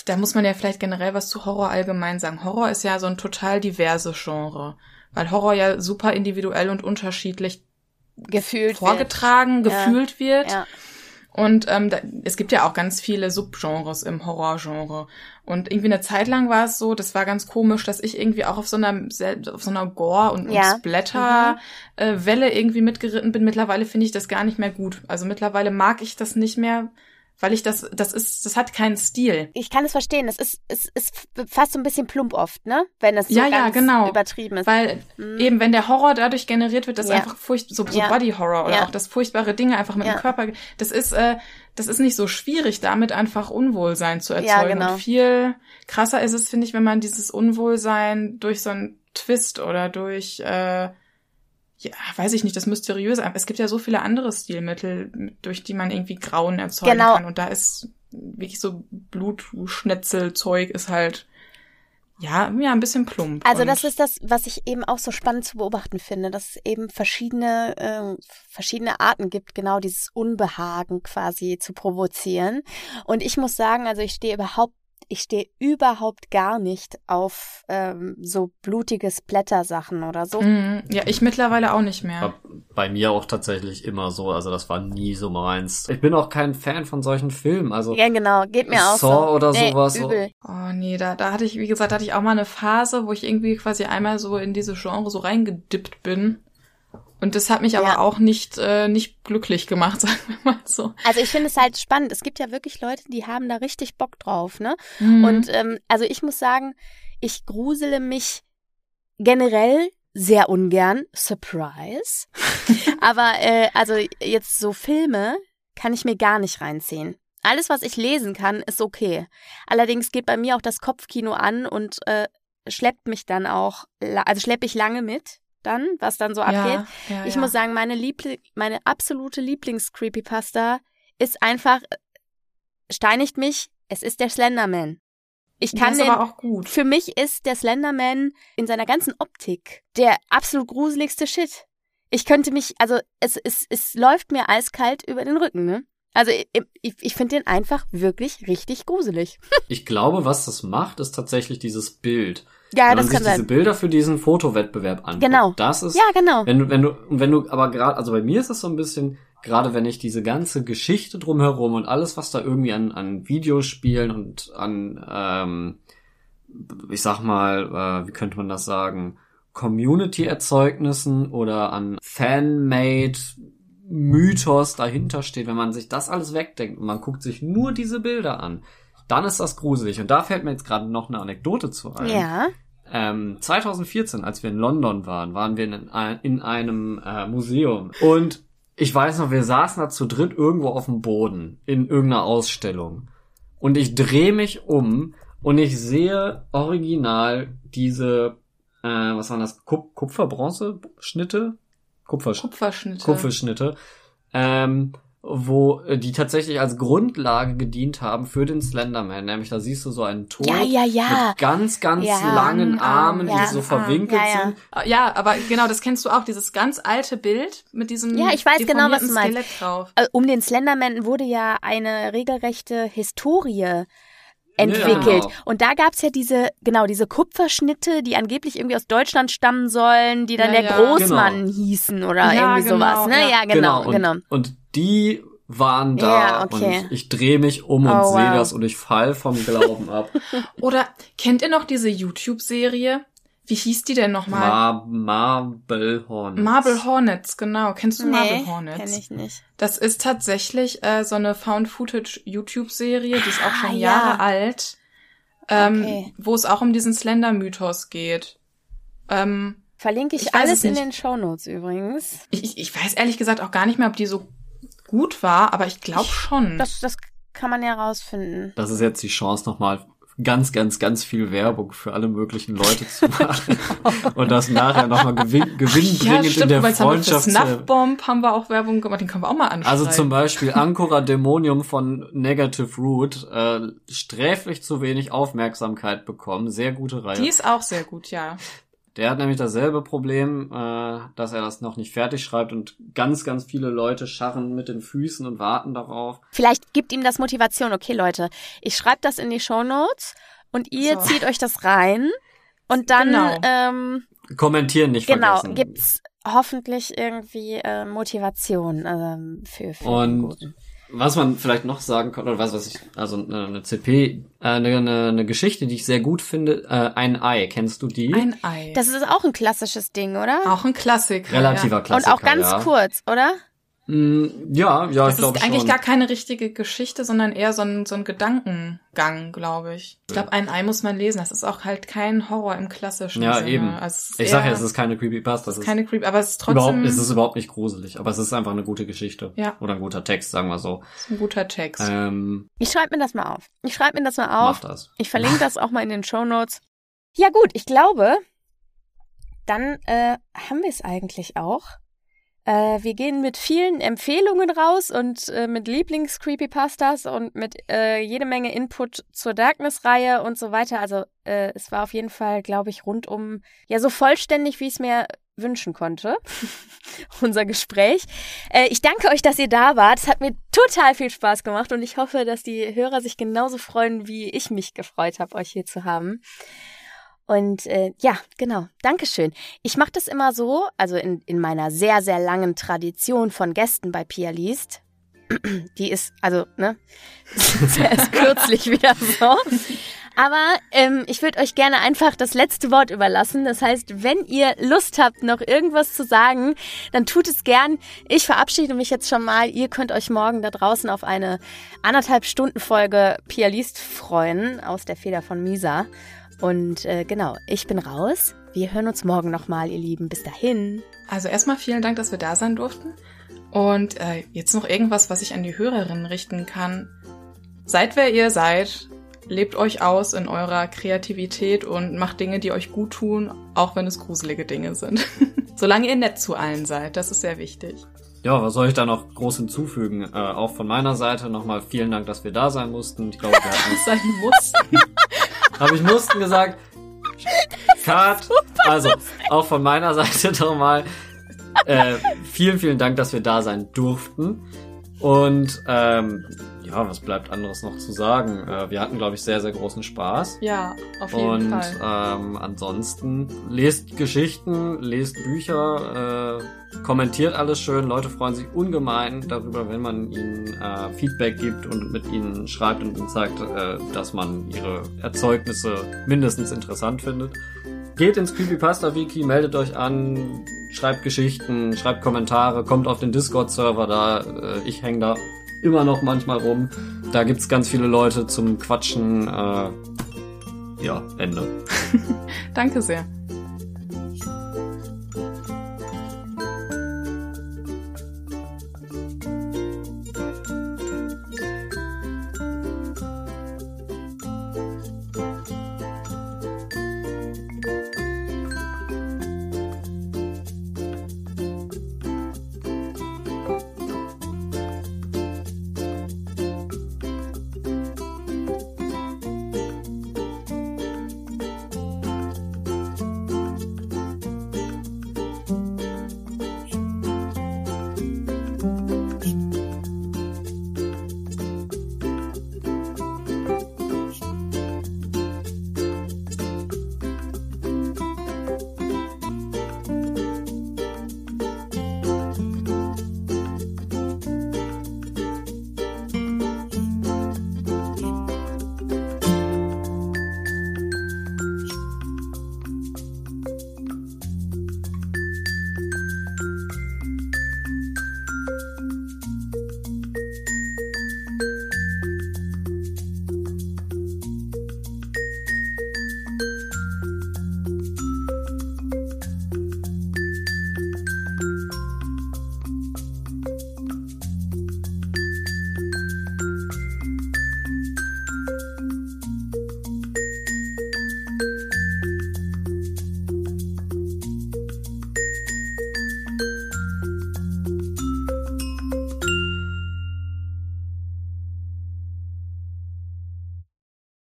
da muss man ja vielleicht generell was zu Horror allgemein sagen. Horror ist ja so ein total diverse Genre, weil Horror ja super individuell und unterschiedlich Gefühlt. vorgetragen, Ja. gefühlt wird. Ja. Und ähm, da, es gibt ja auch ganz viele Subgenres im Horrorgenre. Und irgendwie eine Zeit lang war es so, das war ganz komisch, dass ich irgendwie auch auf so einer auf so einer Gore und, Ja. und Splatter äh, Welle irgendwie mitgeritten bin. Mittlerweile finde ich das gar nicht mehr gut. Also mittlerweile mag ich das nicht mehr, weil ich das das ist das hat keinen Stil. Ich kann es verstehen. Es ist, es ist fast so ein bisschen plump oft, ne? Wenn es so Ja, ja, ganz genau. übertrieben ist. Weil Mhm. eben, wenn der Horror dadurch generiert wird, dass Ja. einfach furcht so, so Ja. Body Horror oder Ja. auch das furchtbare Dinge einfach mit Ja. dem Körper, das ist, äh, das ist nicht so schwierig, damit einfach Unwohlsein zu Ja, erzeugen. genau. Und viel krasser ist es, finde ich, wenn man dieses Unwohlsein durch so einen Twist oder durch, äh, ja, weiß ich nicht, das Mysteriöse. Es gibt ja so viele andere Stilmittel, durch die man irgendwie Grauen erzeugen Genau. kann. Und da ist wirklich so Blutschnetzelzeug ist halt, ja, ja, ein bisschen plump. Also das ist das, was ich eben auch so spannend zu beobachten finde, dass es eben verschiedene, äh, verschiedene Arten gibt, genau dieses Unbehagen quasi zu provozieren. Und ich muss sagen, also ich stehe überhaupt ich stehe überhaupt gar nicht auf ähm, so blutige Splatter-Sachen oder so. Mhm. Ja, ich mittlerweile auch nicht mehr. Bei mir auch tatsächlich immer so, also das war nie so meins. Ich bin auch kein Fan von solchen Filmen, also Ja, genau, geht mir auch Saw so. oder nee, sowas. Übel. Oh nee, da, da hatte ich, wie gesagt, da hatte ich auch mal eine Phase, wo ich irgendwie quasi einmal so in diese Genre so reingedippt bin. Und das hat mich aber Ja. auch nicht, äh, nicht glücklich gemacht, sagen wir mal so. Also ich finde es halt spannend. Es gibt ja wirklich Leute, die haben da richtig Bock drauf, ne? Mhm. Und ähm, also ich muss sagen, ich grusele mich generell sehr ungern. Surprise. Aber äh, also jetzt so Filme kann ich mir gar nicht reinziehen. Alles, was ich lesen kann, ist okay. Allerdings geht bei mir auch das Kopfkino an und äh, schleppt mich dann auch, also schleppe ich lange mit dann, was dann so abgeht. ja, ja, Ich ja. muss sagen, meine, Liebli meine absolute Lieblings-Creepypasta ist einfach, äh, steinigt mich, es ist der Slenderman. Ich kann ist den, aber auch gut. für mich ist der Slenderman in seiner ganzen Optik der absolut gruseligste Shit. Ich könnte mich, also es, es, es läuft mir eiskalt über den Rücken, ne? Also ich, ich, ich finde den einfach wirklich richtig gruselig. Ich glaube, was das macht, ist tatsächlich dieses Bild. Ja, wenn man das sich kann diese sein. Bilder für diesen Fotowettbewerb anguckt. Genau. Das ist, Ja, genau. wenn du, wenn du, wenn du, aber gerade, also bei mir ist es so ein bisschen, gerade wenn ich diese ganze Geschichte drumherum und alles, was da irgendwie an, an Videospielen und an, ähm, ich sag mal, äh, wie könnte man das sagen, Community-Erzeugnissen oder an Fan-made Mythos dahinter steht, wenn man sich das alles wegdenkt und man guckt sich nur diese Bilder an, dann ist das gruselig. Und da fällt mir jetzt gerade noch eine Anekdote zu ein. Ja. Ähm, 2014, als wir in London waren, waren wir in, ein- in einem äh, Museum. Und ich weiß noch, wir saßen da zu dritt irgendwo auf dem Boden in irgendeiner Ausstellung. Und ich drehe mich um und ich sehe original diese, äh, was waren das, Kup Kupfer-Bronze-Schnitte? Kupfersch Kupferschnitte. Kupferschnitte, ähm, wo äh, die tatsächlich als Grundlage gedient haben für den Slenderman. Nämlich da siehst du so einen Tod Ja, ja, ja. mit ganz, ganz Ja, langen Arm, Armen, ja, die so verwinkelt ja, ja. sind. Ah, Ja, aber genau, das kennst du auch, dieses ganz alte Bild mit diesem Ja, ich weiß genau, was du meinst. Skelett drauf. Äh, Um den Slenderman wurde ja eine regelrechte Historie entwickelt. genau. Und da gab's ja diese, genau, diese Kupferschnitte, die angeblich irgendwie aus Deutschland stammen sollen, die dann Ja, der ja. Großmann hießen oder Ja, irgendwie genau, sowas. Ne? ja. Ja, genau, und, genau. Und die waren da Ja, okay. und ich, ich drehe mich um und Oh, sehe wow. das und ich fall vom Glauben ab. Oder kennt ihr noch diese YouTube-Serie? Wie hieß die denn nochmal? Mar Marble Hornets. Marble Hornets, genau. Kennst du Marble Nee, Hornets? kenn ich nicht. Das ist tatsächlich äh, so eine Found-Footage-YouTube-Serie, die ist auch schon Ah, Jahre ja. alt, ähm, Okay. wo es auch um diesen Slender-Mythos geht. Ähm, Verlinke ich, Ich alles es in den Shownotes übrigens. ich, ich- ich weiß ehrlich gesagt auch gar nicht mehr, ob die so gut war, aber ich glaube schon. Das, das kann man ja rausfinden. Das ist jetzt die Chance nochmal ganz, ganz, ganz viel Werbung für alle möglichen Leute zu machen und das nachher nochmal gewinn, gewinnbringend ja, in stimmt, der jetzt haben wir für Freundschaft Snuffbomb haben wir auch Werbung gemacht, den können wir auch mal anschreiben. Also zum Beispiel Ancora Dämonium von Negative Root, äh, sträflich zu wenig Aufmerksamkeit bekommen. Sehr gute Reihe. Die ist auch sehr gut, ja. Der hat nämlich dasselbe Problem, äh, dass er das noch nicht fertig schreibt und ganz, ganz viele Leute scharren mit den Füßen und warten darauf. Vielleicht gibt ihm das Motivation. Okay, Leute, ich schreibe das in die Shownotes und ihr So. zieht euch das rein und dann Genau. ähm, Kommentieren nicht genau vergessen. gibt's hoffentlich irgendwie äh, Motivation ähm, für, für den Und Guten. Was man vielleicht noch sagen kann, oder was, was ich, also eine, eine CP, äh, eine, eine, eine Geschichte, die ich sehr gut finde, äh, ein Ei, kennst du die? Ein Ei. Das ist auch ein klassisches Ding, oder? auch ein Klassiker. Relativer Ja. Klassiker. und auch ganz ja. kurz, oder? Mm, ja, ja, Das ich glaube ist eigentlich schon. gar keine richtige Geschichte, sondern eher so ein, so ein Gedankengang, glaube ich. Ich glaube, ein Ei muss man lesen. Das ist auch halt kein Horror im klassischen Ja, Sinne. eben. Also ist Ich sag ja, es ist keine Creepypasta. es Es ist ist keine Creep, aber es ist überhaupt, trotzdem es ist überhaupt nicht gruselig, aber es ist einfach eine gute Geschichte. Ja. Oder ein guter Text, sagen wir so. ein guter Text. Ähm, Ich schreibe mir das mal auf. Ich schreibe mir das mal mach auf. das. Ich verlinke das auch mal in den Shownotes. Ja gut, ich glaube, dann äh, haben wir es eigentlich auch. Äh, wir gehen mit vielen Empfehlungen raus und äh, mit Lieblings-Creepypastas und mit äh, jede Menge Input zur Darkness-Reihe und so weiter. Also äh, es war auf jeden Fall, glaube ich, rundum ja so vollständig, wie es mir wünschen konnte. Unser Gespräch. Äh, ich danke euch, dass ihr da wart. Es hat mir total viel Spaß gemacht und ich hoffe, dass die Hörer sich genauso freuen, wie ich mich gefreut habe, euch hier zu haben. Und äh, ja, genau, Dankeschön. Ich mache das immer so, also in, in meiner sehr, sehr langen Tradition von Gästen bei Pia Liest. Die ist, also, ne, erst kürzlich wieder so. Aber ähm, ich würde euch gerne einfach das letzte Wort überlassen. Das heißt, wenn ihr Lust habt, noch irgendwas zu sagen, dann tut es gern. Ich verabschiede mich jetzt schon mal. Ihr könnt euch morgen da draußen auf eine anderthalb Stunden Folge Pia Liest freuen aus der Feder von Misa. Und äh, genau, ich bin raus. Wir hören uns morgen nochmal, ihr Lieben. Bis dahin. Also erstmal vielen Dank, dass wir da sein durften. Und äh, jetzt noch irgendwas, was ich an die Hörerinnen richten kann. Seid wer ihr seid, lebt euch aus in eurer Kreativität und macht Dinge, die euch gut tun, auch wenn es gruselige Dinge sind. Solange ihr nett zu allen seid, das ist sehr wichtig. Ja, was soll ich da noch groß hinzufügen? Äh, auch von meiner Seite nochmal vielen Dank, dass wir da sein mussten. Ich glaube, wir hatten sein mussten. Habe ich mussten gesagt? Cut. Also, auch von meiner Seite nochmal äh, vielen, vielen Dank, dass wir da sein durften. Und ähm, ja, was bleibt anderes noch zu sagen? Äh, wir hatten, glaube ich, sehr, sehr großen Spaß. Ja, auf jeden Und, Fall. ähm, ansonsten lest Geschichten, lest Bücher, äh, kommentiert alles schön. Leute freuen sich ungemein darüber, wenn man ihnen äh, Feedback gibt und mit ihnen schreibt und ihnen zeigt, äh, dass man ihre Erzeugnisse mindestens interessant findet. Geht ins Creepypasta-Wiki, meldet euch an, schreibt Geschichten, schreibt Kommentare, kommt auf den Discord-Server da. Äh, ich hänge da immer noch manchmal rum. Da gibt's ganz viele Leute zum Quatschen. Äh, ja, Ende. Danke sehr.